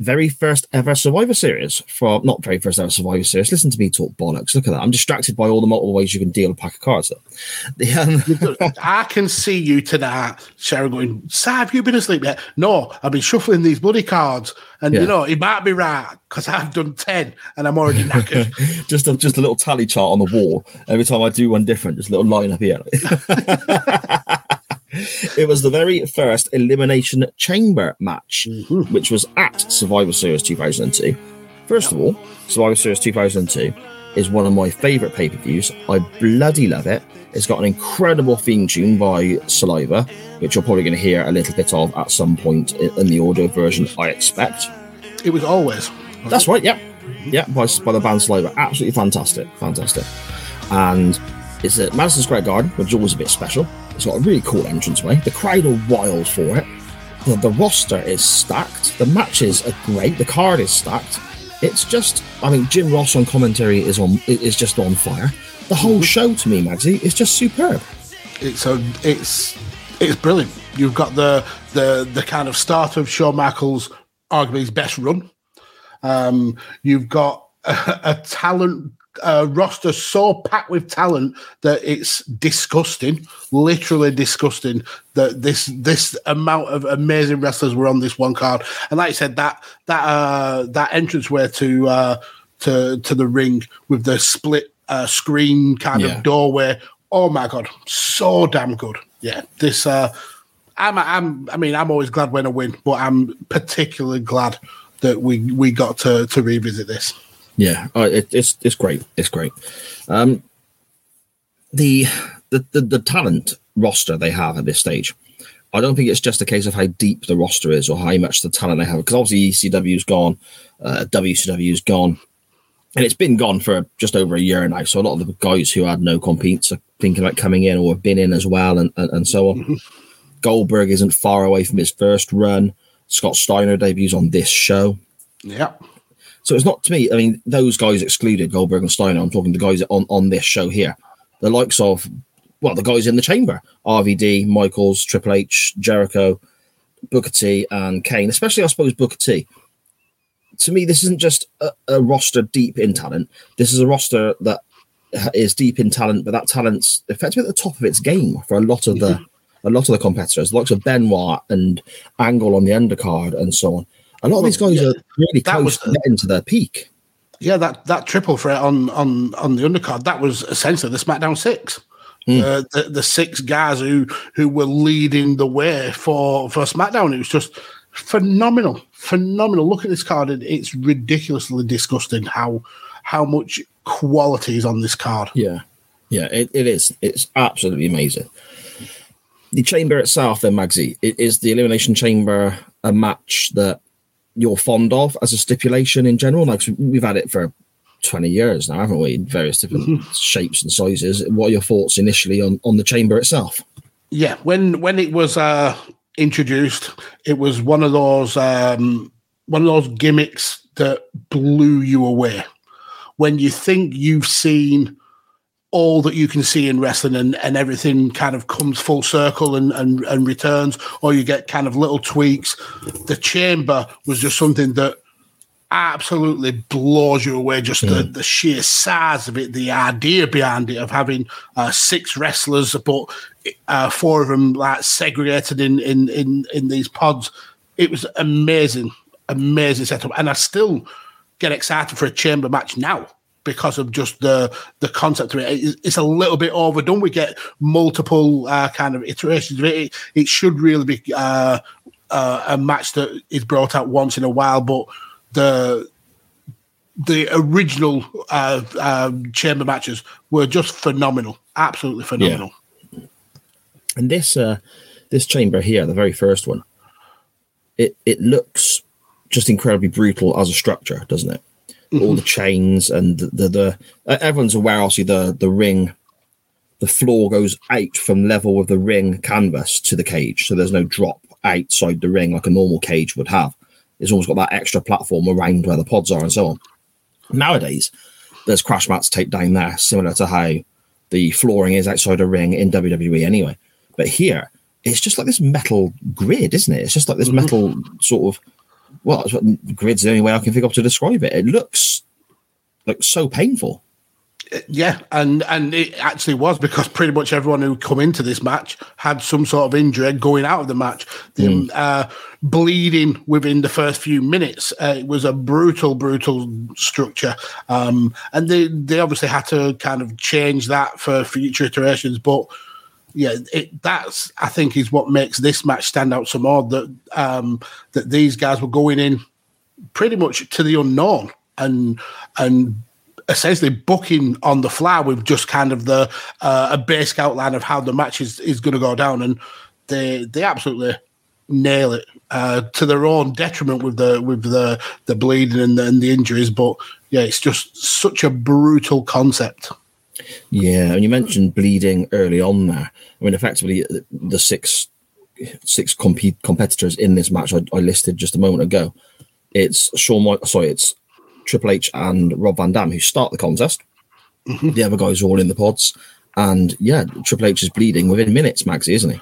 very first ever Survivor Series from not very first ever Survivor Series. Listen to me talk bollocks. Look at that. I'm distracted by all the multiple ways you can deal a pack of cards. The, um, I can see you tonight, Sarah, going, Sir, have you been asleep yet? No, I've been shuffling these bloody cards. And, Yeah. you know, it might be right because I've done 10 and I'm already knackered. just a, just a little tally chart on the wall every time I do one different, just a little line up here. it was the very first elimination chamber match, mm-hmm. which was at Survivor Series 2002. First of all, Survivor Series 2002 is one of my favorite pay per views. I bloody love it. It's got an incredible theme tune by Saliva, which you're probably going to hear a little bit of at some point in the audio version, I expect. it was always. That's right. Yeah, mm-hmm. yeah. By, by the band Saliva, absolutely fantastic, fantastic. And it's at Madison Square Garden, which is always a bit special. It's got a really cool entranceway. The crowd are wild for it. The, the roster is stacked. The matches are great. The card is stacked. It's just, I mean, Jim Ross on commentary is on is just on fire. The whole show to me, Magsy, is just superb. It's a, it's it's brilliant. You've got the the the kind of start of Shawn Michaels, arguably his best run. Um, you've got a, a talent uh, roster so packed with talent that it's disgusting, literally disgusting. That this this amount of amazing wrestlers were on this one card, and like I said, that that uh, that entranceway to uh, to to the ring with the split uh, screen kind Yeah. of doorway. Oh my god, so damn good. Yeah, this. uh I'm, I'm. I mean, I'm always glad when I win, but I'm particularly glad that we we got to to revisit this. Yeah, uh, it, it's it's great. It's great. Um, the, the the the talent roster they have at this stage, I don't think it's just a case of how deep the roster is or how much the talent they have. Because obviously ECW's gone, uh, WCW's gone, and it's been gone for just over a year now. So a lot of the guys who had no competes are thinking about coming in or have been in as well, and and, and so on. Goldberg isn't far away from his first run. Scott Steiner debuts on this show. Yeah, So it's not to me. I mean, those guys excluded Goldberg and Steiner. I'm talking the guys on on this show here, the likes of well, the guys in the chamber: RVD, Michaels, Triple H, Jericho, Booker T, and Kane. Especially, I suppose Booker T. To me, this isn't just a, a roster deep in talent. This is a roster that is deep in talent, but that talent's effectively at the top of its game for a lot of the mm-hmm. a lot of the competitors, the likes of Benoit and Angle on the undercard and so on. A lot of these guys yeah, are really close to getting to their peak. yeah. That that triple threat on on on the undercard that was essentially the SmackDown Six. Uh, the, the six guys who who were leading the way for for SmackDown. It was just phenomenal, phenomenal. Look at this card; it's ridiculously disgusting how how much quality is on this card. Yeah, yeah, it, it is. It's absolutely amazing. The chamber itself, then, Magsy, it is the elimination chamber a match that you're fond of as a stipulation in general? Like we've had it for twenty years now, haven't we? In various different shapes and sizes. What are your thoughts initially on on the chamber itself? Yeah, when when it was uh, introduced, it was one of those um, one of those gimmicks that blew you away. When you think you've seen all that you can see in wrestling and, and everything kind of comes full circle and, and, and returns, or you get kind of little tweaks. The chamber was just something that absolutely blows you away. Just the, the sheer size of it, the idea behind it of having uh, six wrestlers, but uh, four of them like segregated in, in in in these pods. It was amazing, amazing setup, and I still get excited for a chamber match now because of just the the concept of it. It's, a little bit overdone. We get multiple uh, kind of iterations of it. It, it should really be uh, uh, a match that is brought out once in a while, but the the original uh, um, chamber matches were just phenomenal, absolutely phenomenal. And this uh this chamber here, the very first one, it it looks just incredibly brutal as a structure, doesn't it? All the chains and the the, the uh, everyone's aware obviously the the ring the floor goes out from level with the ring canvas to the cage, so there's no drop outside the ring like a normal cage would have. It's almost got that extra platform around where the pods are and so on. Nowadays, there's crash mats taped down there, similar to how the flooring is outside a ring in WWE anyway. But here, it's just like this metal grid, isn't it? It's just like this metal sort of. Well, that's what, grid's the only way I can think of to describe it. It looks like so painful. Yeah, and and it actually was because pretty much everyone who come into this match had some sort of injury going out of the match. Them uh, bleeding within the first few minutes. Uh, it was a brutal, brutal structure, um, and they they obviously had to kind of change that for future iterations. But yeah, it, that's I think is what makes this match stand out some more. That um, that these guys were going in pretty much to the unknown and and essentially booking on the fly with just kind of the uh, a basic outline of how the match is, is going to go down, and they they absolutely nail it uh, to their own detriment with the with the the bleeding and the, and the injuries. But yeah, it's just such a brutal concept. Yeah, and you mentioned bleeding early on there. I mean, effectively, the- the six six compete competitors in this match I, I listed just a moment ago. It's Shawn, Mi- sorry, it's Triple H and Rob Van Dam who start the contest. The other guys are all in the pods, and yeah, Triple H is bleeding within minutes, Magsy, isn't he?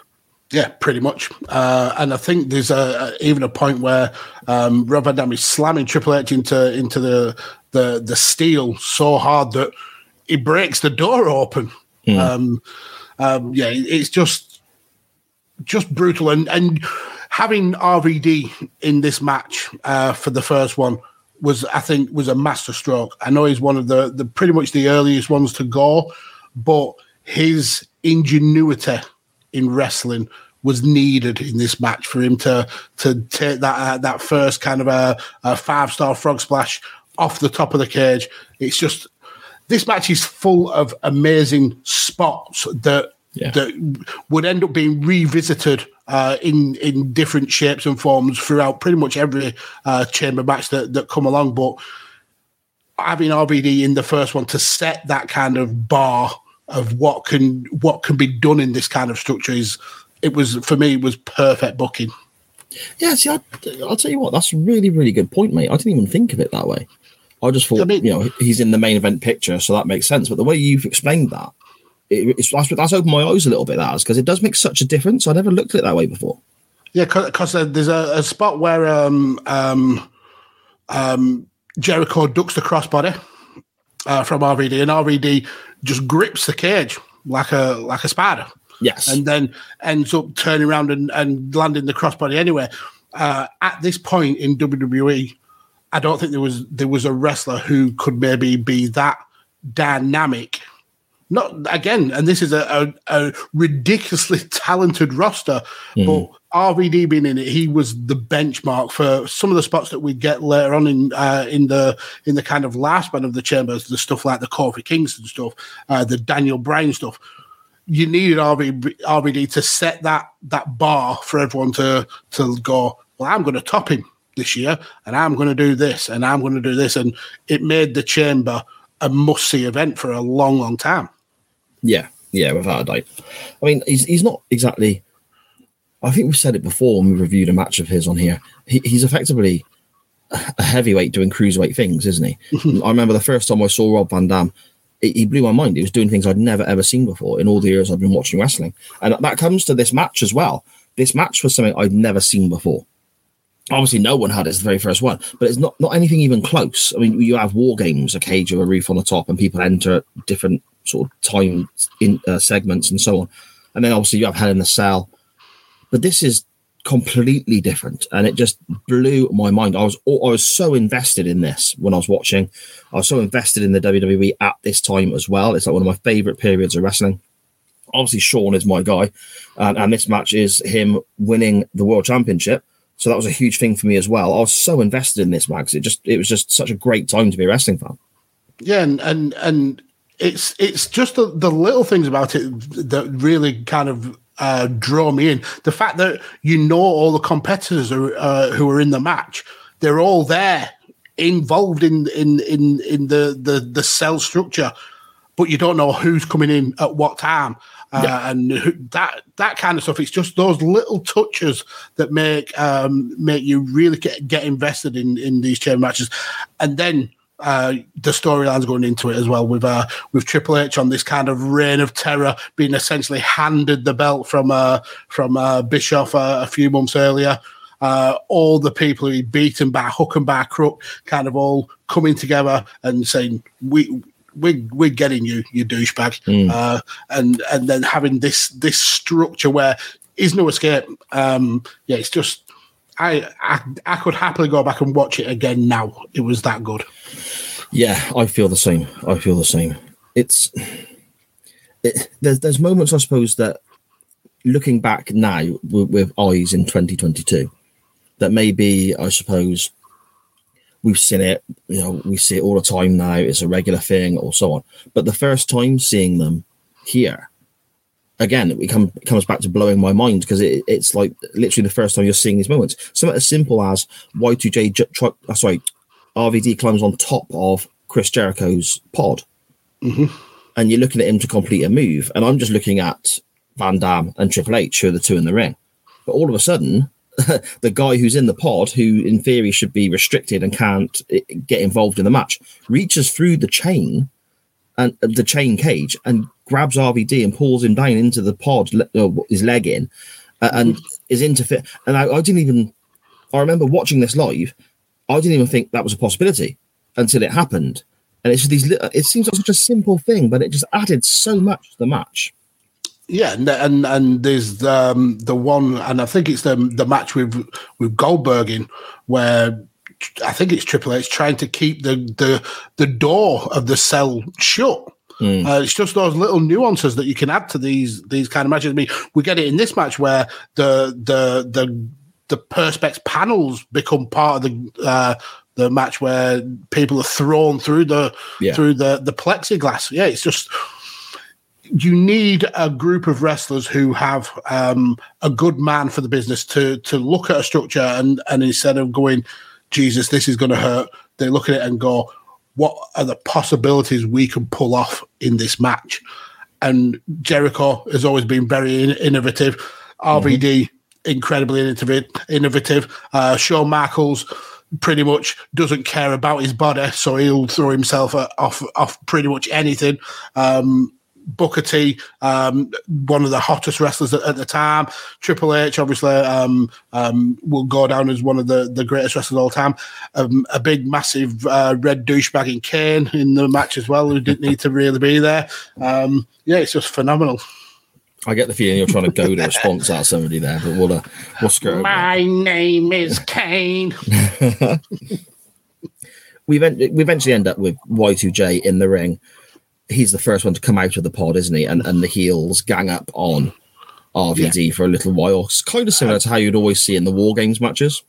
Yeah, pretty much. Uh, and I think there's a, a even a point where um, Rob Van Dam is slamming Triple H into into the the the steel so hard that he breaks the door open. Um, um, yeah, it's just just brutal. And and having RVD in this match uh, for the first one was I think was a masterstroke. I know he's one of the the pretty much the earliest ones to go, but his ingenuity in wrestling was needed in this match for him to to take that uh, that first kind of a, a five star frog splash off the top of the cage. It's just this match is full of amazing spots that Yeah. that would end up being revisited uh, in in different shapes and forms throughout pretty much every uh, chamber match that that come along. But having RVD in the first one to set that kind of bar of what can what can be done in this kind of structure is it was for me it was perfect booking. Yeah, see, I, I'll tell you what, that's a really, really good point, mate. I didn't even think of it that way. I just thought, I mean- you know, he's in the main event picture, so that makes sense. But the way you've explained that, it, it's, that's, that's opened my eyes a little bit, that because it does make such a difference. I never looked at it that way before. Yeah, because there's a, a spot where um, um, um, Jericho ducks the crossbody uh, from RVD, and RVD just grips the cage like a like a spider, Yes. and then ends up turning around and, and landing the crossbody anyway. Uh, at this point in WWE, I don't think there was there was a wrestler who could maybe be that dynamic. Not again, and this is a, a, a ridiculously talented roster, but RVD being in it, he was the benchmark for some of the spots that we get later on in uh, in the in the kind of last one of the chambers, the stuff like the Kofi Kingston stuff, uh, the Daniel Bryan stuff you needed RVD, RVD to set that that bar for everyone to to go. Well, I'm going to top him this year, and I'm going to do this, and I'm going to do this, and it made the chamber a must see event for a long, long time. Yeah, yeah, without a doubt. I mean, he's he's not exactly. I think we've said it before when we reviewed a match of his on here. He, he's effectively a heavyweight doing cruiserweight things, isn't he? Mm-hmm. I remember the first time I saw Rob Van Dam, he blew my mind. He was doing things I'd never ever seen before in all the years I've been watching wrestling, and that comes to this match as well. This match was something I'd never seen before. Obviously, no one had it. It's the very first one, but it's not not anything even close. I mean, you have war games, a cage with a roof on the top, and people enter different sort of time in uh, segments and so on. And then obviously you have Hell in the Cell, but this is completely different, and it just blew my mind. I was I was so invested in this when I was watching. I was so invested in the WWE at this time as well. It's like one of my favorite periods of wrestling. Obviously, Shawn is my guy, and, and this match is him winning the world championship. So that was a huge thing for me as well. I was so invested in this match. It just it was just such a great time to be a wrestling fan. Yeah, and and and it's it's just the, the little things about it that really kind of uh, draw me in. The fact that you know all the competitors are, uh, who are in the match, they're all there, involved in in in in the the the cell structure, but you don't know who's coming in at what time. Uh, and that that kind of stuff. It's just those little touches that make um, make you really get, get invested in in these chain matches, and then uh, the storylines going into it as well with uh, with Triple H on this kind of reign of terror, being essentially handed the belt from uh, from uh, Bischoff uh, a few months earlier. Uh, all the people who he beaten by hook and by crook, kind of all coming together and saying, "We." We're, we're getting you, you douchebag, uh, and and then having this this structure where is no escape. Um, yeah, it's just I, I I could happily go back and watch it again now. It was that good. Yeah, I feel the same. I feel the same. It's it, there's there's moments I suppose that looking back now with, with eyes in 2022 that maybe I suppose we've seen it. You know, we see it all the time now. It's a regular thing, or so on. But the first time seeing them here. Again, it, come, it comes back to blowing my mind because it, it's like literally the first time you're seeing these moments. Something as simple as Y2J, ju- try, uh, sorry, RVD climbs on top of Chris Jericho's pod, and you're looking at him to complete a move, and I'm just looking at Van Dam and Triple H, who are the two in the ring. But all of a sudden, the guy who's in the pod, who in theory should be restricted and can't eh, get involved in the match, reaches through the chain and uh, the chain cage and grabs RVD and pulls him down into the pod, uh, his leg in, uh, and is interfere. And I, I didn't even. I remember watching this live. I didn't even think that was a possibility until it happened. And it's these. li- It seems like such a simple thing, but it just added so much to the match. Yeah, and and, and there's um, the one, and I think it's the the match with with Goldberg in where I think it's Triple H trying to keep the the the door of the cell shut. Uh, it's just those little nuances that you can add to these these kind of matches. I mean, we get it in this match where the the the the perspex panels become part of the uh, the match where people are thrown through the Yeah. through the the plexiglass. Yeah, it's just you need a group of wrestlers who have um, a good man for the business to to look at a structure and and instead of going, Jesus, this is going to hurt, they look at it and go, what are the possibilities we can pull off in this match? And Jericho has always been very in- innovative. RVD incredibly innovative. Innovative. Uh, Shawn Michaels pretty much doesn't care about his body, so he'll throw himself off off pretty much anything. Um, Booker T, um, one of the hottest wrestlers at, at the time. Triple H, obviously, um, um, will go down as one of the, the greatest wrestlers of all time. Um, a big, massive uh, red douchebag in Kane in the match as well, who didn't need to really be there. Um, yeah, it's just phenomenal. I get the feeling you're trying to go to response out of somebody there, but we'll uh, we'll over. My name is Kane. we eventually end up with Y2J in the ring. He's the first one to come out of the pod, isn't he? And and the heels gang up on RVD for a little while. It's kind of similar to how you'd always see in the War Games matches.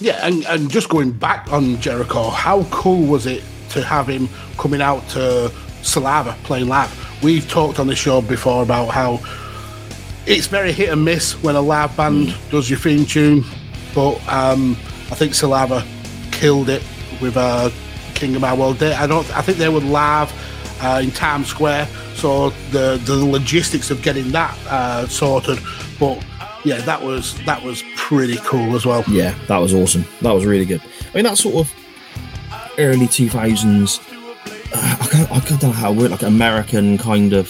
Yeah, and, and just going back on Jericho, how cool was it to have him coming out to Saliva playing live? We've talked on the show before about how it's very hit and miss when a live band does your theme tune, but um, I think Saliva killed it with uh, King of My World Day. I don't. I think they were live uh, in Times Square, so the the logistics of getting that uh, sorted, but. Yeah, that was that was pretty cool as well. Yeah, that was awesome. That was really good. I mean, that sort of early 2000s, uh, I, can't, I don't know how weird, like American kind of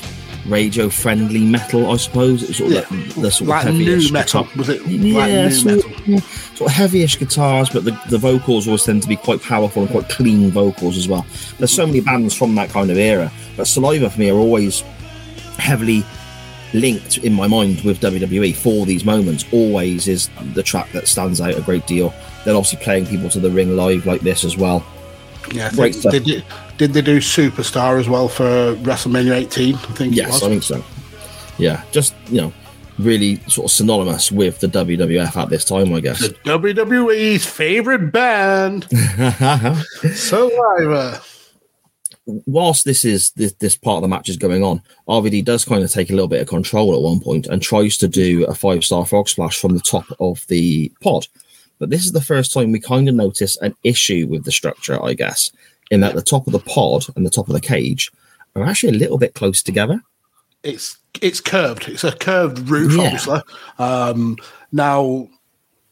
radio friendly metal, I suppose. It was sort of Yeah. like mm, the sort Like of new heavyish metal, guitar- was it? Yeah, Like new sort, metal. Mm, sort of heavyish guitars, but the, the vocals always tend to be quite powerful and quite clean vocals as well. There's so many bands from that kind of era, but Saliva for me are always heavily linked in my mind with WWE for these moments. Always is the track that stands out a great deal. Then obviously playing people to the ring live like this as well. Yeah, Great think stuff. they did, did they do Superstar as well for WrestleMania 18? I think Yes. I think so. Yeah, just you know, really sort of synonymous with the WWF at this time, I guess. the WWE's favorite band, Survivor. whilst this is this, this part of the match is going on, RVD does kind of take a little bit of control at one point and tries to do a five star frog splash from the top of the pod. But this is the first time we kind of notice an issue with the structure, I guess, in that the top of the pod and the top of the cage are actually a little bit close together. It's it's curved. It's a curved roof, Yeah. obviously. Um, now,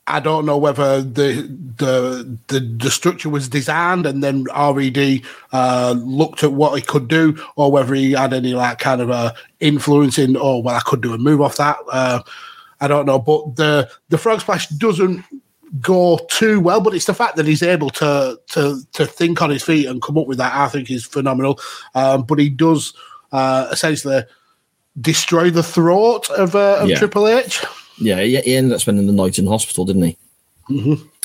I don't know whether the the the, the structure was designed and then RVD uh, looked at what he could do, or whether he had any like kind of a influence in. Oh well, I could do a move off that. Uh, I don't know, but the the frog splash doesn't go too well. But it's the fact that he's able to to to think on his feet and come up with that. I think is phenomenal. Um, but he does uh, essentially destroy the throat of, uh, of Yeah. Triple H. Yeah, he, he ended up spending the night in hospital, didn't he?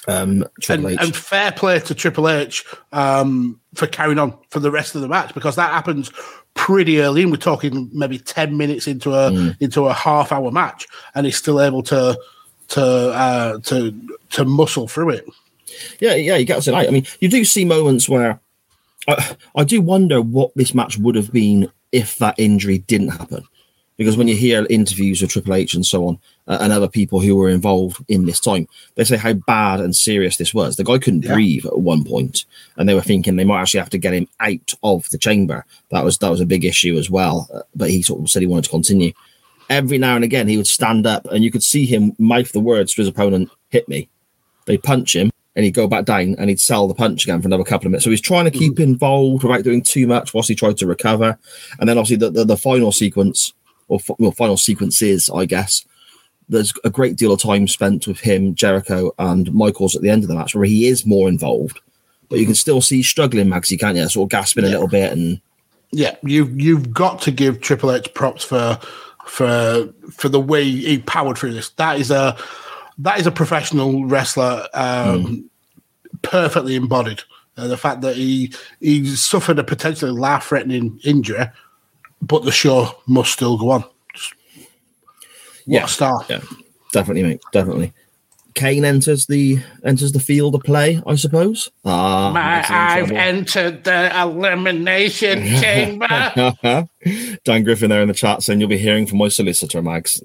Um, And, and fair play to Triple H um, for carrying on for the rest of the match because that happens pretty early. And we're talking maybe ten minutes into a Mm. into a half hour match, and he's still able to to uh, to to muscle through it. Yeah, yeah, you get it right. I mean, you do see moments where I, I do wonder what this match would have been if that injury didn't happen. Because when you hear interviews with Triple H and so on, uh, and other people who were involved in this time, they say how bad and serious this was. The guy couldn't Yeah. breathe at one point, and they were thinking they might actually have to get him out of the chamber. That was that was a big issue as well. Uh, but he sort of said he wanted to continue. Every now and again, he would stand up, and you could see him mouth the words to his opponent, "Hit me." They'd punch him, and he'd go back down, and he'd sell the punch again for another couple of minutes. So he's trying to keep hmm. involved without doing too much whilst he tried to recover. And then obviously the the, the final sequence, or f- well, final sequences, I guess. There's a great deal of time spent with him, Jericho, and Michaels at the end of the match, where he is more involved. But you can still see struggling, Magsy, can't you? Sort of gasping a little bit, and Yeah, you've you've got to give Triple H props for for for the way he powered through this. That is a that is a professional wrestler um, perfectly embodied. Uh, the fact that he he suffered a potentially life-threatening injury, but the show must still go on. Just- Yeah. star! Yeah, definitely, mate. Definitely. Kane enters the enters the field of play, I suppose. Ah, My, I've trouble. entered the elimination chamber. Dan Griffin there in the chat saying you'll be hearing from my solicitor, Mags.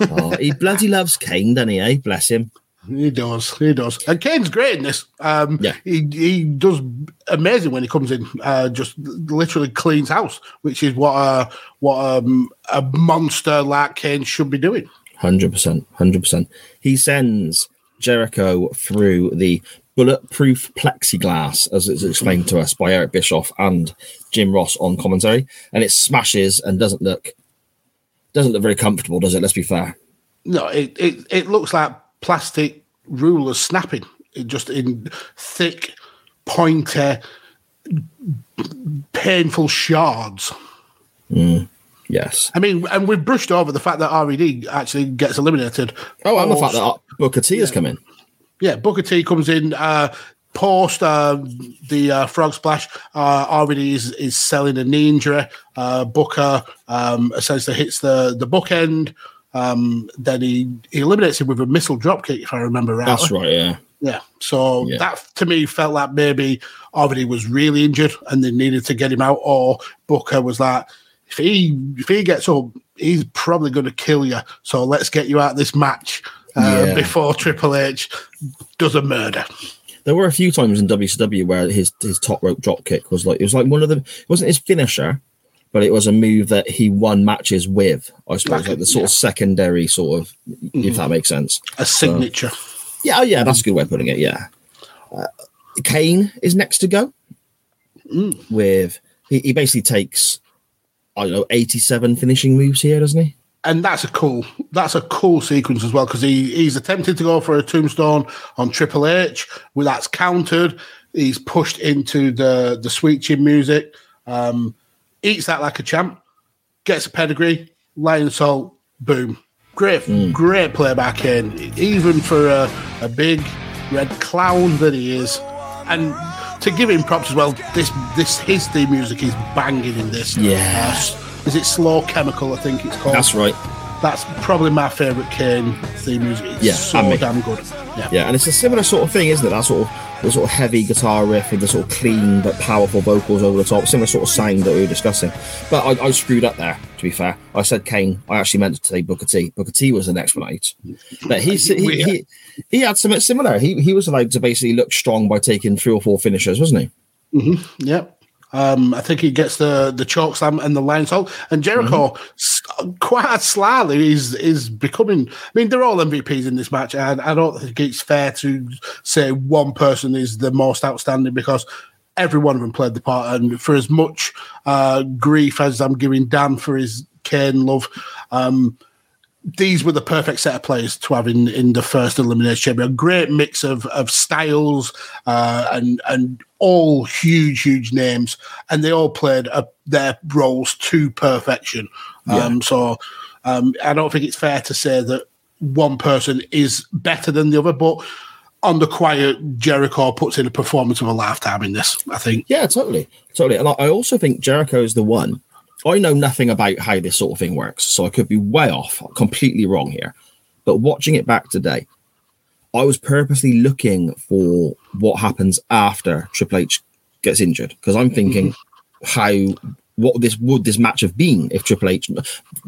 Oh, he bloody loves Kane, doesn't he? Eh? Bless him. He does. He does. And Kane's great in this. Um, Yeah. he he does amazing when he comes in. Uh, just literally cleans house, which is what a what um, a monster like Kane should be doing. Hundred percent, hundred percent. He sends Jericho through the bulletproof plexiglass, as it's explained to us by Eric Bischoff and Jim Ross on commentary, and it smashes and doesn't look doesn't look very comfortable, does it? Let's be fair. No, it it, it looks like plastic rulers snapping. It just in thick, pointy, painful shards. Mm. Yes. I mean, and we've brushed over the fact that RVD actually gets eliminated. Oh, and the fact that Booker T has come in. yeah, Booker T comes in uh, post uh, the uh, frog splash. Uh, RVD is, is selling a knee injury. Uh, Booker um, essentially hits the the bookend. Um, then he, he eliminates him with a missile dropkick, if I remember right. That's right. Yeah. Yeah. So Yeah. that to me felt like maybe RVD was really injured and they needed to get him out, or Booker was like, if he if he gets up, he's probably going to kill you. So let's get you out of this match uh, Yeah. before Triple H does a murder. There were a few times in WCW where his his top rope drop kick was like it was like one of the it wasn't his finisher, but it was a move that he won matches with. I suppose Like like, the sort of secondary sort of, if that makes sense. A signature. Yeah, oh, yeah, that's a good way of putting it. Yeah, uh, Kane is next to go with he, he basically takes I don't know eighty seven finishing moves here, doesn't he? and that's a cool that's a cool sequence as well because he he's attempted to go for a tombstone on Triple H, well that's countered. He's pushed into the the sweet chin music, um, eats that like a champ, gets a pedigree, lionsault, boom, great great play by Kane, even for a, a big red clown that he is, and. To give him props as well, this this his theme music is banging in this. Yeah. Uh, is it Slow Chemical? I think it's called. That's right. That's probably my favourite Kane theme music. It's Yeah, so damn good. Yeah. Yeah, and it's a similar sort of thing, isn't it? That sort of the sort of heavy guitar riff with the sort of clean but powerful vocals over the top. Similar sort of sound that we were discussing. But I, I screwed up there. To be fair, I said Kane. I actually meant to say Booker T. Booker T was the next one out. But he he, he, he had something similar. He he was allowed to basically look strong by taking three or four finishers, wasn't he? Mm-hmm. Yep. Um, I think he gets the the choke slam and the lionsault. And Jericho, Mm-hmm. s- quite slyly, is is becoming. I mean, they're all MVPs in this match, and I don't think it's fair to say one person is the most outstanding because every one of them played the part. And for as much uh, grief as I'm giving Dan for his Kane love, um, these were the perfect set of players to have in, in the first elimination chamber. A great mix of of styles uh, and and all huge, huge names, and they all played uh their roles to perfection. Um, so um, I don't think it's fair to say that one person is better than the other, but on the quiet, Jericho puts in a performance of a lifetime in this. I think. Yeah, totally, totally. And I also think Jericho is the one. I know nothing about how this sort of thing works, so I could be way off, completely wrong here. But watching it back today, I was purposely looking for what happens after Triple H gets injured because I'm thinking mm-hmm. how what this would this match have been if Triple H. Don't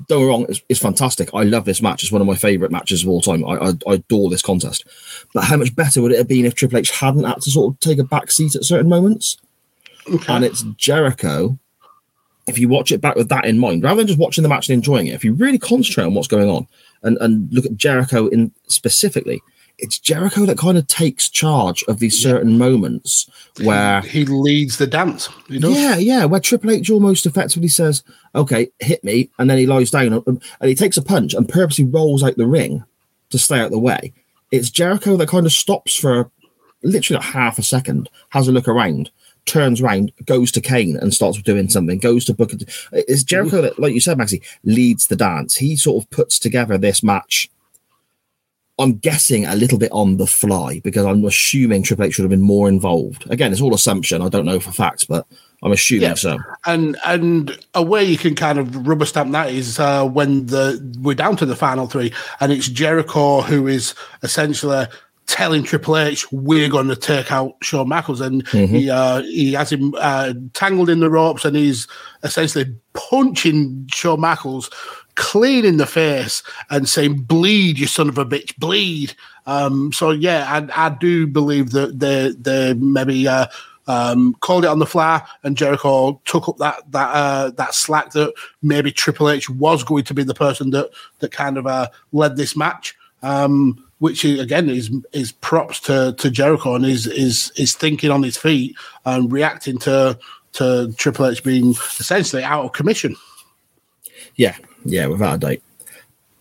get me wrong, it's, it's fantastic. I love this match. It's one of my favorite matches of all time. I, I, I adore this contest. But how much better would it have been if Triple H hadn't had to sort of take a back seat at certain moments? and it's Jericho. If you watch it back with that in mind, rather than just watching the match and enjoying it, if you really concentrate on what's going on and, and look at Jericho in specifically, it's Jericho that kind of takes charge of these certain moments where He leads the dance. He does. yeah, yeah, where Triple H almost effectively says, "Okay, hit me," and then he lies down and and he takes a punch and purposely rolls out the ring to stay out the way. It's Jericho that kind of stops for literally like half a second, has a look around, turns around, goes to Kane and starts doing something, goes to Booker. It's Jericho that, like you said, Maxie, leads the dance. He sort of puts together this match I'm guessing a little bit on the fly because I'm assuming Triple H should have been more involved. Again, it's all assumption. I don't know for facts, but I'm assuming Yeah. so. And and a way you can kind of rubber stamp that is uh, when the we're down to the final three, and it's Jericho who is essentially telling Triple H we're going to take out Shawn Michaels, and he uh, he has him uh, tangled in the ropes, and he's essentially punching Shawn Michaels clean in the face and saying "bleed, you son of a bitch, bleed." Um, so yeah, I, I do believe that they they maybe. Uh, um, called it on the fly, and Jericho took up that that uh, that slack that maybe Triple H was going to be the person that that kind of uh, led this match. Um, which again is is props to to Jericho and is is is thinking on his feet and reacting to to Triple H being essentially out of commission. Yeah, yeah, without a doubt.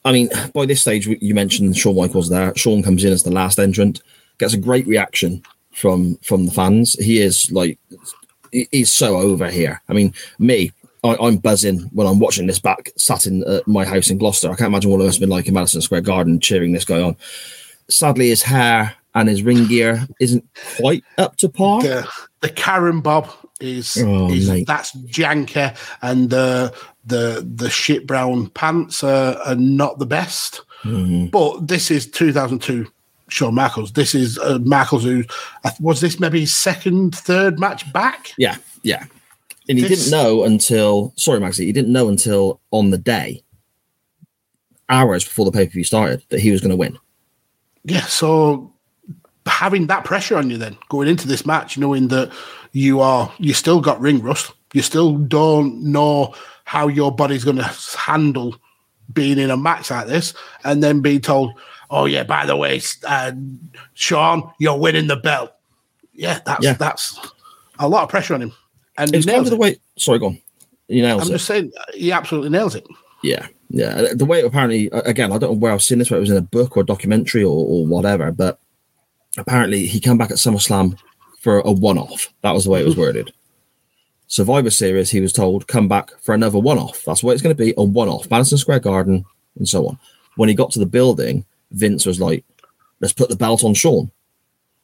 I mean, by this stage, you mentioned Shawn Michaels there. Shawn comes in as the last entrant, gets a great reaction from from the fans. He is like, he's so over here. I mean, me, I, I'm buzzing when I'm watching this back, sat in uh, my house in Gloucester. I can't imagine what it must have been like in Madison Square Garden cheering this guy on. Sadly, his hair and his ring gear isn't quite up to par. The, the Karen Bob is, oh, is that's janker, and the the the shit brown pants are, are not the best. Mm-hmm. But this is 2002 Shawn Michaels. This is uh, Michaels who uh, was this maybe his second, third match back. Yeah, yeah. And he This- didn't know until sorry, Maxie, he didn't know until on the day, hours before the pay per view started, that he was going to win. Yeah, so having that pressure on you then going into this match, knowing that you are you still got ring rust, you still don't know how your body's going to handle being in a match like this, and then being told, "Oh yeah, by the way, uh, Shawn, you're winning the belt." Yeah, that's Yeah. that's a lot of pressure on him, and he It's kind nails of the way. Sorry, go on. You nails I'm it. just saying, he absolutely nails it. Yeah, yeah. The way apparently, again, I don't know where I've seen this, whether it was in a book or a documentary or, or whatever, but apparently he came back at SummerSlam for a one-off. That was the way it was worded. Survivor Series, he was told, come back for another one-off. That's what it's going to be, a one-off. Madison Square Garden, and so on. When he got to the building, Vince was like, "Let's put the belt on Shawn."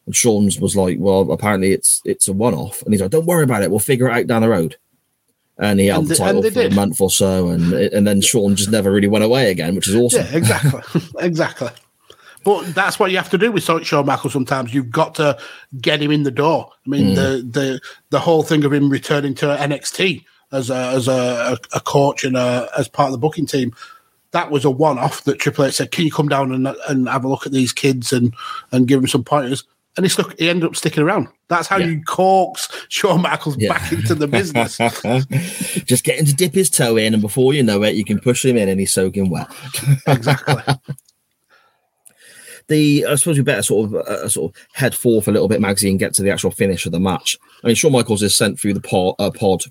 And Shawn's was like, "Well, apparently it's it's a one-off," and he's like, "Don't worry about it. We'll figure it out down the road." And he held And the and title for a month or so, and and then Shawn just never really went away again, which is awesome. Yeah, exactly, exactly. But that's what you have to do with Shawn Michaels. Sometimes you've got to get him in the door. I mean, hmm. the the the whole thing of him returning to NXT as a as a, a coach and a, as part of the booking team, that was a one off. That Triple H said, "Can you come down and and have a look at these kids and and give them some pointers?" And he stuck. He ended up sticking around. That's how Yeah. you coax Shawn Michaels Yeah. back into the business. just get him to dip his toe in, and before you know it, you can push him in, and he's soaking wet. exactly. the I suppose we better sort of uh, sort of head forth a little bit, Magsy, and get to the actual finish of the match. I mean, Shawn Michaels is sent through the pod, uh, pod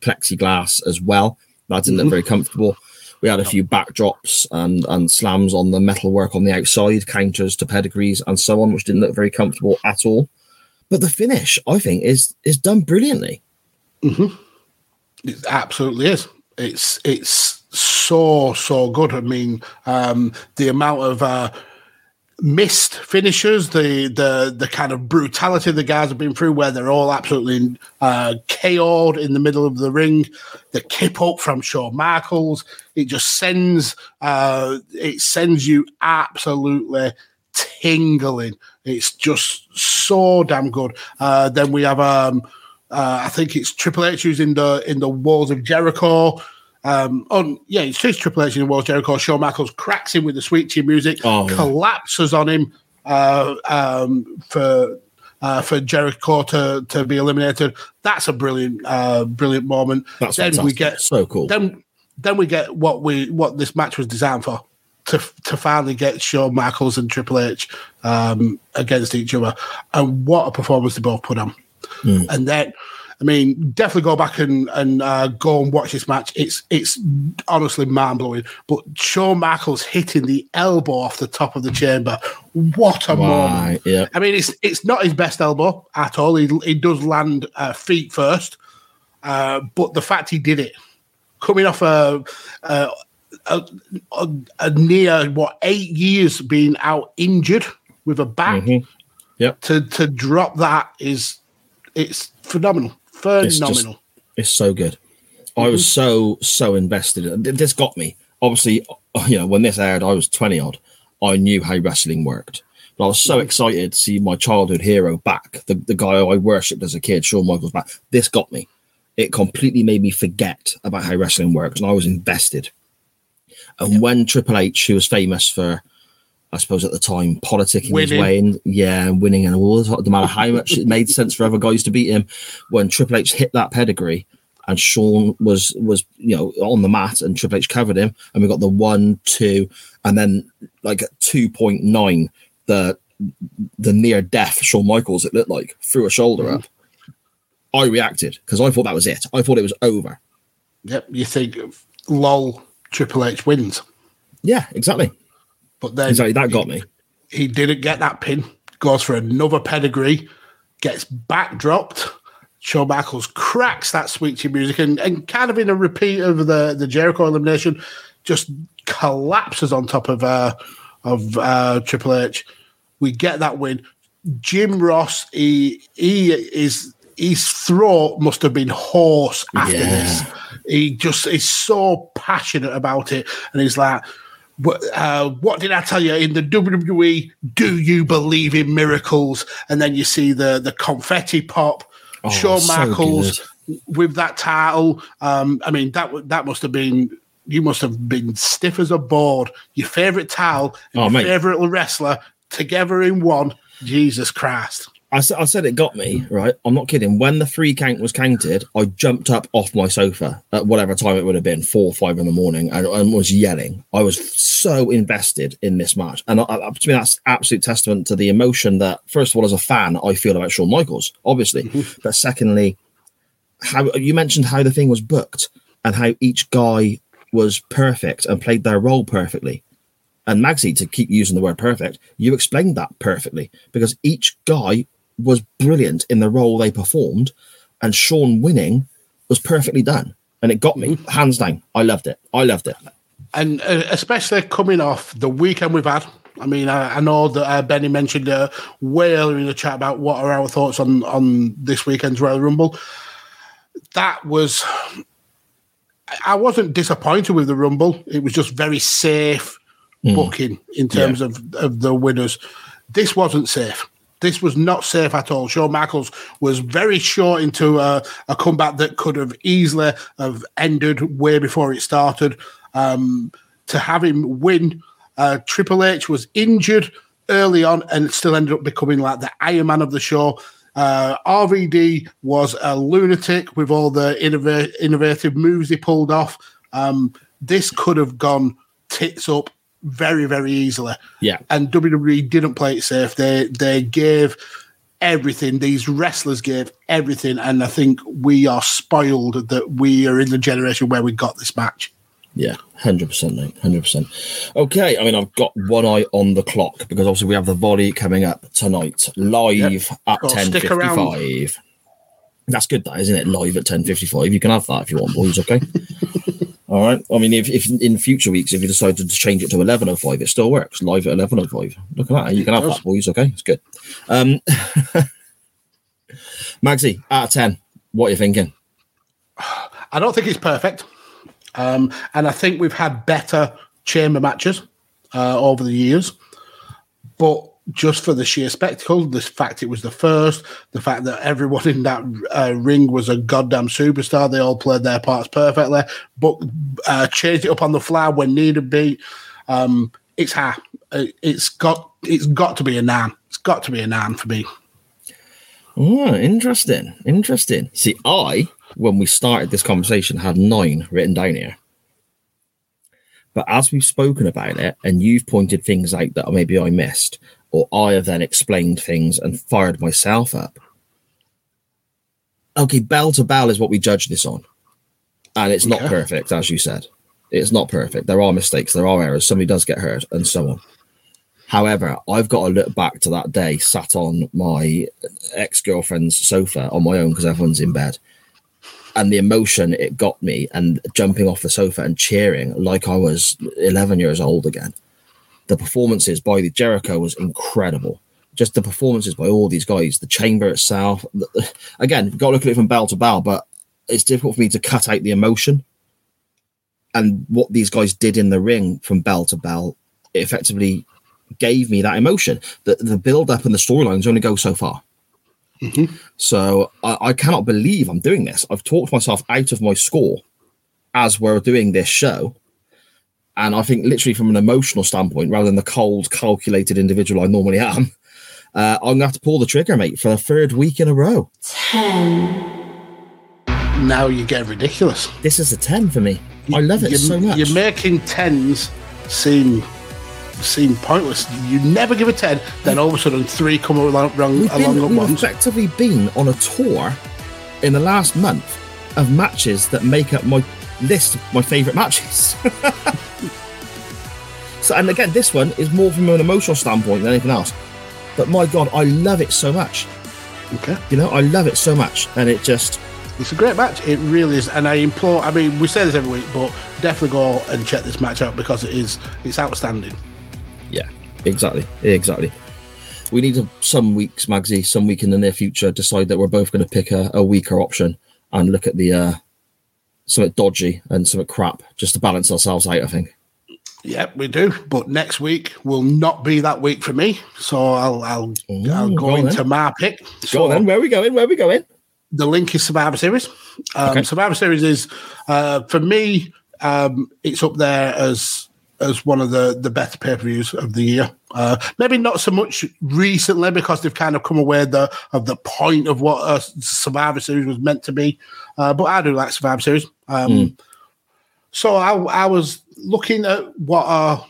plexiglass as well. That didn't look very comfortable. We had a few backdrops and and slams on the metalwork on the outside, counters to pedigrees and so on, which didn't look very comfortable at all. But the finish, I think, is is done brilliantly. It absolutely is. It's it's so so good. I mean, um, the amount of uh, missed finishes, the the the kind of brutality the guys have been through, where they're all absolutely uh, KO'd in the middle of the ring. The kip up from Shawn Michaels, it just sends uh, it sends you absolutely tingling. It's just so damn good. Uh, then we have um, uh, I think it's Triple H who's in the in the walls of Jericho. Um, on yeah, it's just Triple H in the walls Jericho. Shawn Michaels cracks him with the sweet chin music, Oh, yeah. collapses on him uh, um, for uh, for Jericho to to be eliminated. That's a brilliant uh, brilliant moment. That's then we get so cool. then then we get what we what this match was designed for to to finally get Shawn Michaels and Triple H um, against each other, and what a performance they both put on. And then, I mean, definitely go back and and uh, go and watch this match. It's it's honestly mind blowing. But Shawn Michaels hitting the elbow off the top of the chamber, what a moment! Yeah. I mean, it's it's not his best elbow at all. He he does land uh, feet first, uh, but the fact he did it, coming off a, a a, a, a near what eight years being out injured with a back. Mhm. Yep. To to drop that is it's phenomenal, It's just- phenomenal. It's so good. I was mm-hmm. so so invested. This got me. Obviously, you know, when this aired, I was twenty odd. I knew how wrestling worked, but I was so mm-hmm. excited to see my childhood hero back. The the guy I worshipped as a kid, Shawn Michaels, back. This got me. It completely made me forget about how wrestling works, and I was invested. And when Triple H, who was famous for, I suppose at the time, politicking Winning. his way in, yeah, and winning an award. no matter how much it made sense for other guys to beat him, when Triple H hit that pedigree and Shawn was was you know on the mat and Triple H covered him, and we got the one, two, and then like at two point nine, the the near death Shawn Michaels it looked like threw a shoulder up. I reacted because I thought that was it. I thought it was over. Yep, you think lol Triple H wins, Yeah, exactly. But then Exactly. That got me. he didn't get that pin. Goes for another pedigree, gets back dropped. Shawn Michaels cracks that sweet chin music and, and kind of in a repeat of the, the Jericho elimination, just collapses on top of uh, of uh, Triple H. We get that win. Jim Ross, he he is his throat must have been hoarse after Yeah. this. He just is so passionate about it, and he's like, uh, what did I tell you in the WWE? Do you believe in miracles? And then you see the the confetti pop. Oh, Shawn so Michaels with that title. Um, I mean, that w- that must have been. You must have been stiff as a board. Your favorite title and Oh, your mate. favorite wrestler together in one. Jesus Christ! I, I said it got me right. I'm not kidding. When the three count was counted, I jumped up off my sofa at whatever time it would have been, four or five in the morning, and, and was yelling. I was so invested in this match, and I, I, to me, that's absolute testament to the emotion that, first of all, as a fan, I feel about Shawn Michaels, obviously, but secondly, how you mentioned how the thing was booked and how each guy was perfect and played their role perfectly and Magsy, to keep using the word perfect, you explained that perfectly because each guy was brilliant in the role they performed, and Shawn winning was perfectly done. And it got me hands down. I loved it. I loved it. and uh, especially coming off the weekend we've had. I mean, I, I know that uh, Benny mentioned uh, way earlier in the chat about what are our thoughts on on this weekend's Royal Rumble. That was, I- I wasn't disappointed with the Rumble. It was just very safe booking in terms of of the winners. This wasn't safe. This was not safe at all. Shawn Michaels was very short into a, a comeback that could have easily have ended way before it started. Um, to have him win, uh, Triple H was injured early on and still ended up becoming like the Iron Man of the show. Uh, RVD was a lunatic with all the innova- innovative moves he pulled off. Um, this could have gone tits up very, very easily Yeah. and WWE didn't play it safe. They they gave everything. These wrestlers gave everything, and I think we are spoiled that we are in the generation where we got this match. Yeah, hundred percent, mate, hundred percent. Okay, I mean, I've got one eye on the clock because obviously we have the volley coming up tonight, live Yep. at ten fifty-five. That's good, that isn't it? Live at ten fifty-five. You can have that if you want, boys. Okay. All right. I mean, if, if in future weeks, if you decide to change it to eleven oh five, it still works. Live at eleven oh five. Look at that. You can have that, boys. Okay, it's good. Um, Magsy, out of ten, what are you thinking? I don't think it's perfect, um, and I think we've had better chamber matches uh, over the years, but. Just for the sheer spectacle, the fact it was the first, the fact that everyone in that uh, ring was a goddamn superstar, they all played their parts perfectly, but uh, changed it up on the fly when needed be. Um, it's high. Uh, It's got it's got to be a nine. It's got to be a nine for me. Oh, interesting. Interesting. See, I, when we started this conversation, had nine written down here. But as we've spoken about it, and you've pointed things out that maybe I missed, or I have then explained things and fired myself up. Okay, bell to bell is what we judge this on. And it's not Yeah. perfect, as you said. It's not perfect. There are mistakes, there are errors. Somebody does get hurt, and so on. However, I've got to look back to that day sat on my ex girlfriend's sofa on my own because everyone's in bed. and the emotion it got me, and jumping off the sofa and cheering like I was 11 years old again. The performances by the Jericho was incredible. Just the performances by all these guys, the chamber itself. again, got to look at it from bell to bell, but it's difficult for me to cut out the emotion and what these guys did in the ring from bell to bell. It effectively gave me that emotion. The, the build up and the storylines only go so far. Mm-hmm. So I, I cannot believe i'm doing this. I've talked myself out of my score as we're doing this show and i think literally from an emotional standpoint rather than the cold calculated individual i normally am uh, i'm gonna have to pull the trigger mate for the third week in a row 10. Now you get ridiculous. this is a 10 for me i love it You're, so much You're making tens seem seem pointless. You never give a ten, then all of a sudden three come along, wrong, We've, along been, at we've once. effectively been on a tour in the last month of matches that make up my list of my favourite matches. so, and again, this one is more from an emotional standpoint than anything else. But my God, I love it so much. Okay. You know, I love it so much, and it just It's a great match. It really is, and I implore. I mean, we say this every week, but definitely go and check this match out because it is. It's outstanding. Yeah, exactly, exactly. We need to, some weeks, Magsy, some week in the near future, decide that we're both going to pick a, a weaker option and look at the uh, something dodgy and something crap just to balance ourselves out. I think. Yeah, we do. But next week will not be that week for me, so I'll I'll, I'll go go into then. my pick. Go So on then. Where are we going? Where are we going? the link is Survivor Series. Um, Okay. Survivor Series is uh, for me. Um, it's up there as as one of the the better pay per views of the year. Uh, maybe not so much recently because they've kind of come away the of the point of what a Survivor Series was meant to be. Uh, but I do like Survivor Series. Um, So I, I was looking at what are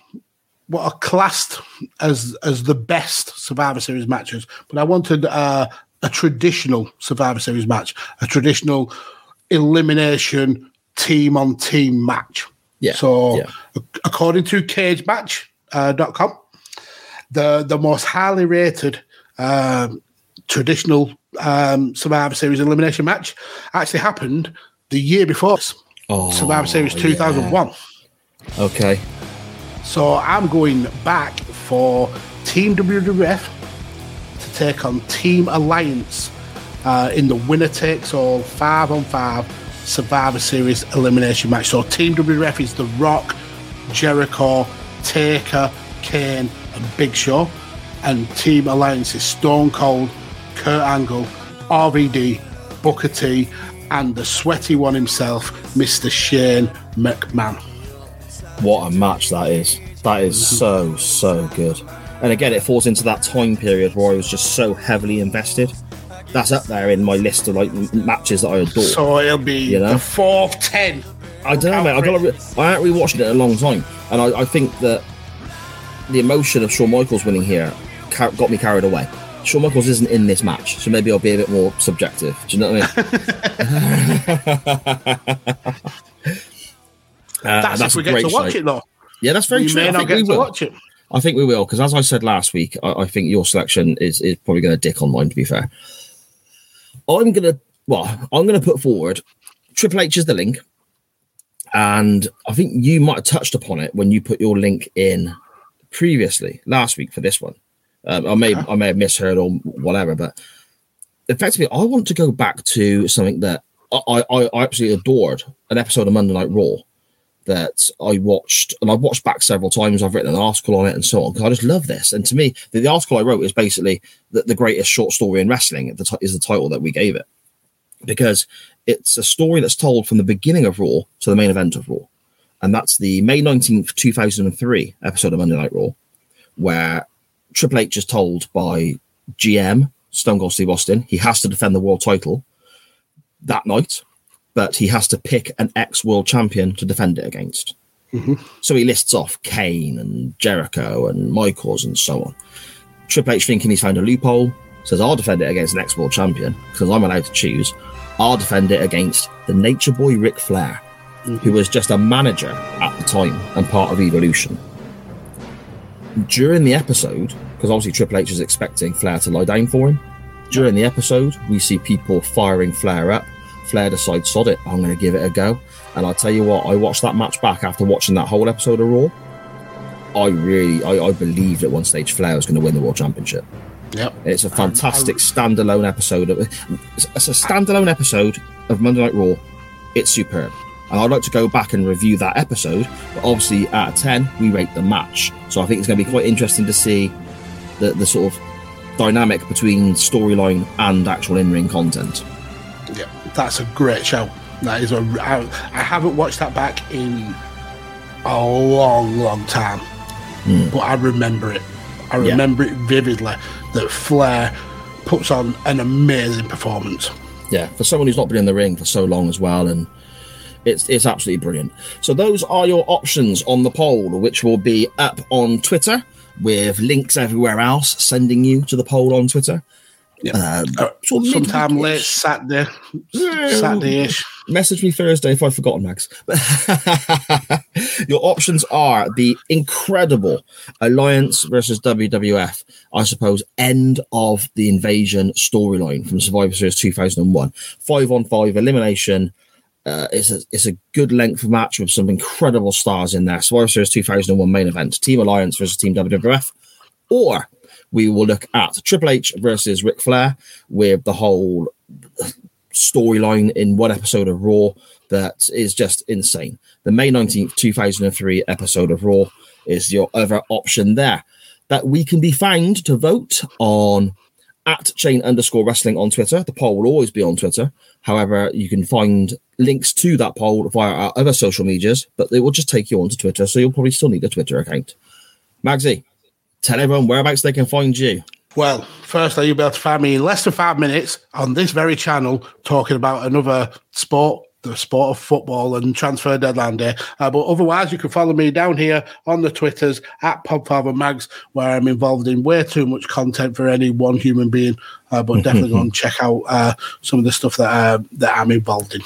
what are classed as as the best Survivor Series matches, but I wanted uh, a traditional Survivor Series match, a traditional elimination team on team match. Yeah, So, yeah. ac- according to CageMatch.com, the the most highly rated um, traditional um, Survivor Series elimination match actually happened the year before Oh, Survivor Series yeah. 2001. Okay. So I'm going back for Team WWF to take on Team Alliance uh, in the winner takes all five on five Survivor Series elimination match. So Team WWF is The Rock, Jericho, Taker, Kane, and Big Show, and Team Alliance is Stone Cold, Kurt Angle, RVD, Booker T, and the sweaty one himself, Mr. Shane McMahon. What a match that is. That is mhm. so, so good. And again, it falls into that time period where I was just so heavily invested. That's up there in my list of like matches that I adore. So it'll be You know? the fourth ten. I don't know, mate. I got. Re- I haven't rewatched it in a long time, and I, I think that the emotion of Shawn Michaels winning here got me carried away. Shawn Michaels isn't in this match, so maybe I'll be a bit more subjective. Do you know what I mean? Uh, That's, if we get to watch sight. it though. Yeah, that's very we true. may I not think we get to will. watch it. I think we will because, as I said last week, I, I think your selection is is probably going to dick on mine. To be fair, I'm gonna well, I'm gonna put forward Triple H is the link, and I think you might have touched upon it when you put your link in previously last week for this one. Um, I may I may have misheard or whatever, but effectively, I want to go back to something that I, I, I absolutely adored an episode of Monday Night Raw that I watched, and I've watched back several times. I've written an article on it and so on because I just love this. And to me, the, the article I wrote is basically the, the greatest short story in wrestling. The ti- is the title that we gave it because it's a story that's told from the beginning of Raw to the main event of Raw, and that's the May nineteenth, two thousand and three episode of Monday Night Raw, where Triple H is told by GM Stone Cold Steve Austin he has to defend the world title that night but he has to pick an ex world champion to defend it against. Mm-hmm. So he lists off Kane and Jericho and Michaels and so on. Triple H thinking he's found a loophole says, I'll defend it against an ex world champion because I'm allowed to choose. I'll defend it against the Nature Boy Ric Flair, mm-hmm. who was just a manager at the time and part of Evolution. During the episode, because obviously Triple H is expecting Flair to lie down for him, during the episode, we see people firing Flair up, Flair decides, sod it, I'm going to give it a go. And I tell you what, I watched that match back after watching that whole episode of Raw. I really, I, I believed at one stage Flair was going to win the World Championship. Yep. It's a fantastic standalone episode. Of, it's a standalone episode of Monday Night Raw. It's superb. And I'd like to go back and review that episode. But obviously, out of 10, we rate the match. So I think it's going to be quite interesting to see the, the sort of dynamic between storyline and actual in ring content. Yeah, that's a great show. That is a. I, I haven't watched that back in a long, long time, hmm. but I remember it. I Yeah. remember it vividly. That Flair puts on an amazing performance. yeah, for someone who's not been in the ring for so long as well, and it's it's absolutely brilliant. So those are your options on the poll, which will be up on Twitter with links everywhere else, sending you to the poll on Twitter. Yeah. Uh, sort of sometime late Saturday, Yeah. Saturday-ish. Message me Thursday if I've forgotten, Max. Your options are the incredible Alliance versus WWF, I suppose, end of the invasion storyline from Survivor Series 2001. Five on five elimination. Uh, it's, a, it's a good length match with some incredible stars in there. Survivor Series 2001 main event Team Alliance versus Team WWF. Or we will look at Triple H versus Ric Flair with the whole storyline in one episode of Raw that is just insane. The May 19th, 2003 episode of Raw is your other option there. That we can be found to vote on at chain underscore wrestling on Twitter. The poll will always be on Twitter. However, you can find links to that poll via our other social medias, but they will just take you onto Twitter, so you'll probably still need a Twitter account. Magsy, tell everyone whereabouts they can find you. Well, firstly, you'll be able to find me in less than five minutes on this very channel talking about another sport, the sport of football and transfer deadline day. Uh, but otherwise, you can follow me down here on the Twitters at Podfather Mags, where I'm involved in way too much content for any one human being. Uh, but definitely go and check out uh, some of the stuff that uh, that I'm involved in.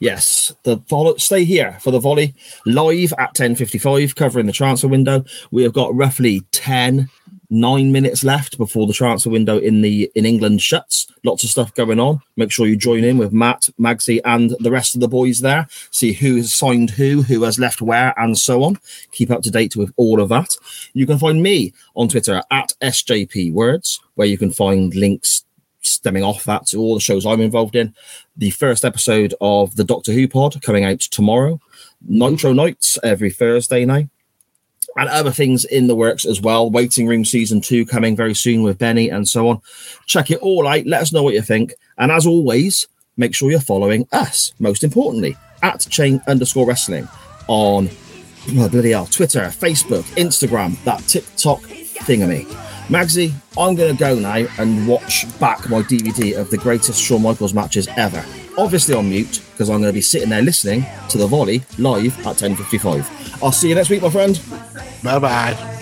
Yes, the volley, stay here for the volley live at 10.55 covering the transfer window. We have got roughly 10, 9 minutes left before the transfer window in the in England shuts. Lots of stuff going on. Make sure you join in with Matt, Magsy and the rest of the boys there. See who has signed who, who has left where and so on. Keep up to date with all of that. You can find me on Twitter at SJP Words where you can find links stemming off that to all the shows I'm involved in. The first episode of the Doctor Who pod coming out tomorrow. Nitro Nights every Thursday now. And other things in the works as well. Waiting Room Season 2 coming very soon with Benny and so on. Check it all out. Let us know what you think. And as always, make sure you're following us, most importantly, at chain underscore wrestling on oh, bloody hell, Twitter, Facebook, Instagram, that TikTok thingamy. Magsy, I'm going to go now and watch back my DVD of the greatest Shawn Michaels matches ever. Obviously on mute because I'm going to be sitting there listening to the volley live at 10:55. I'll see you next week, my friend. Bye bye.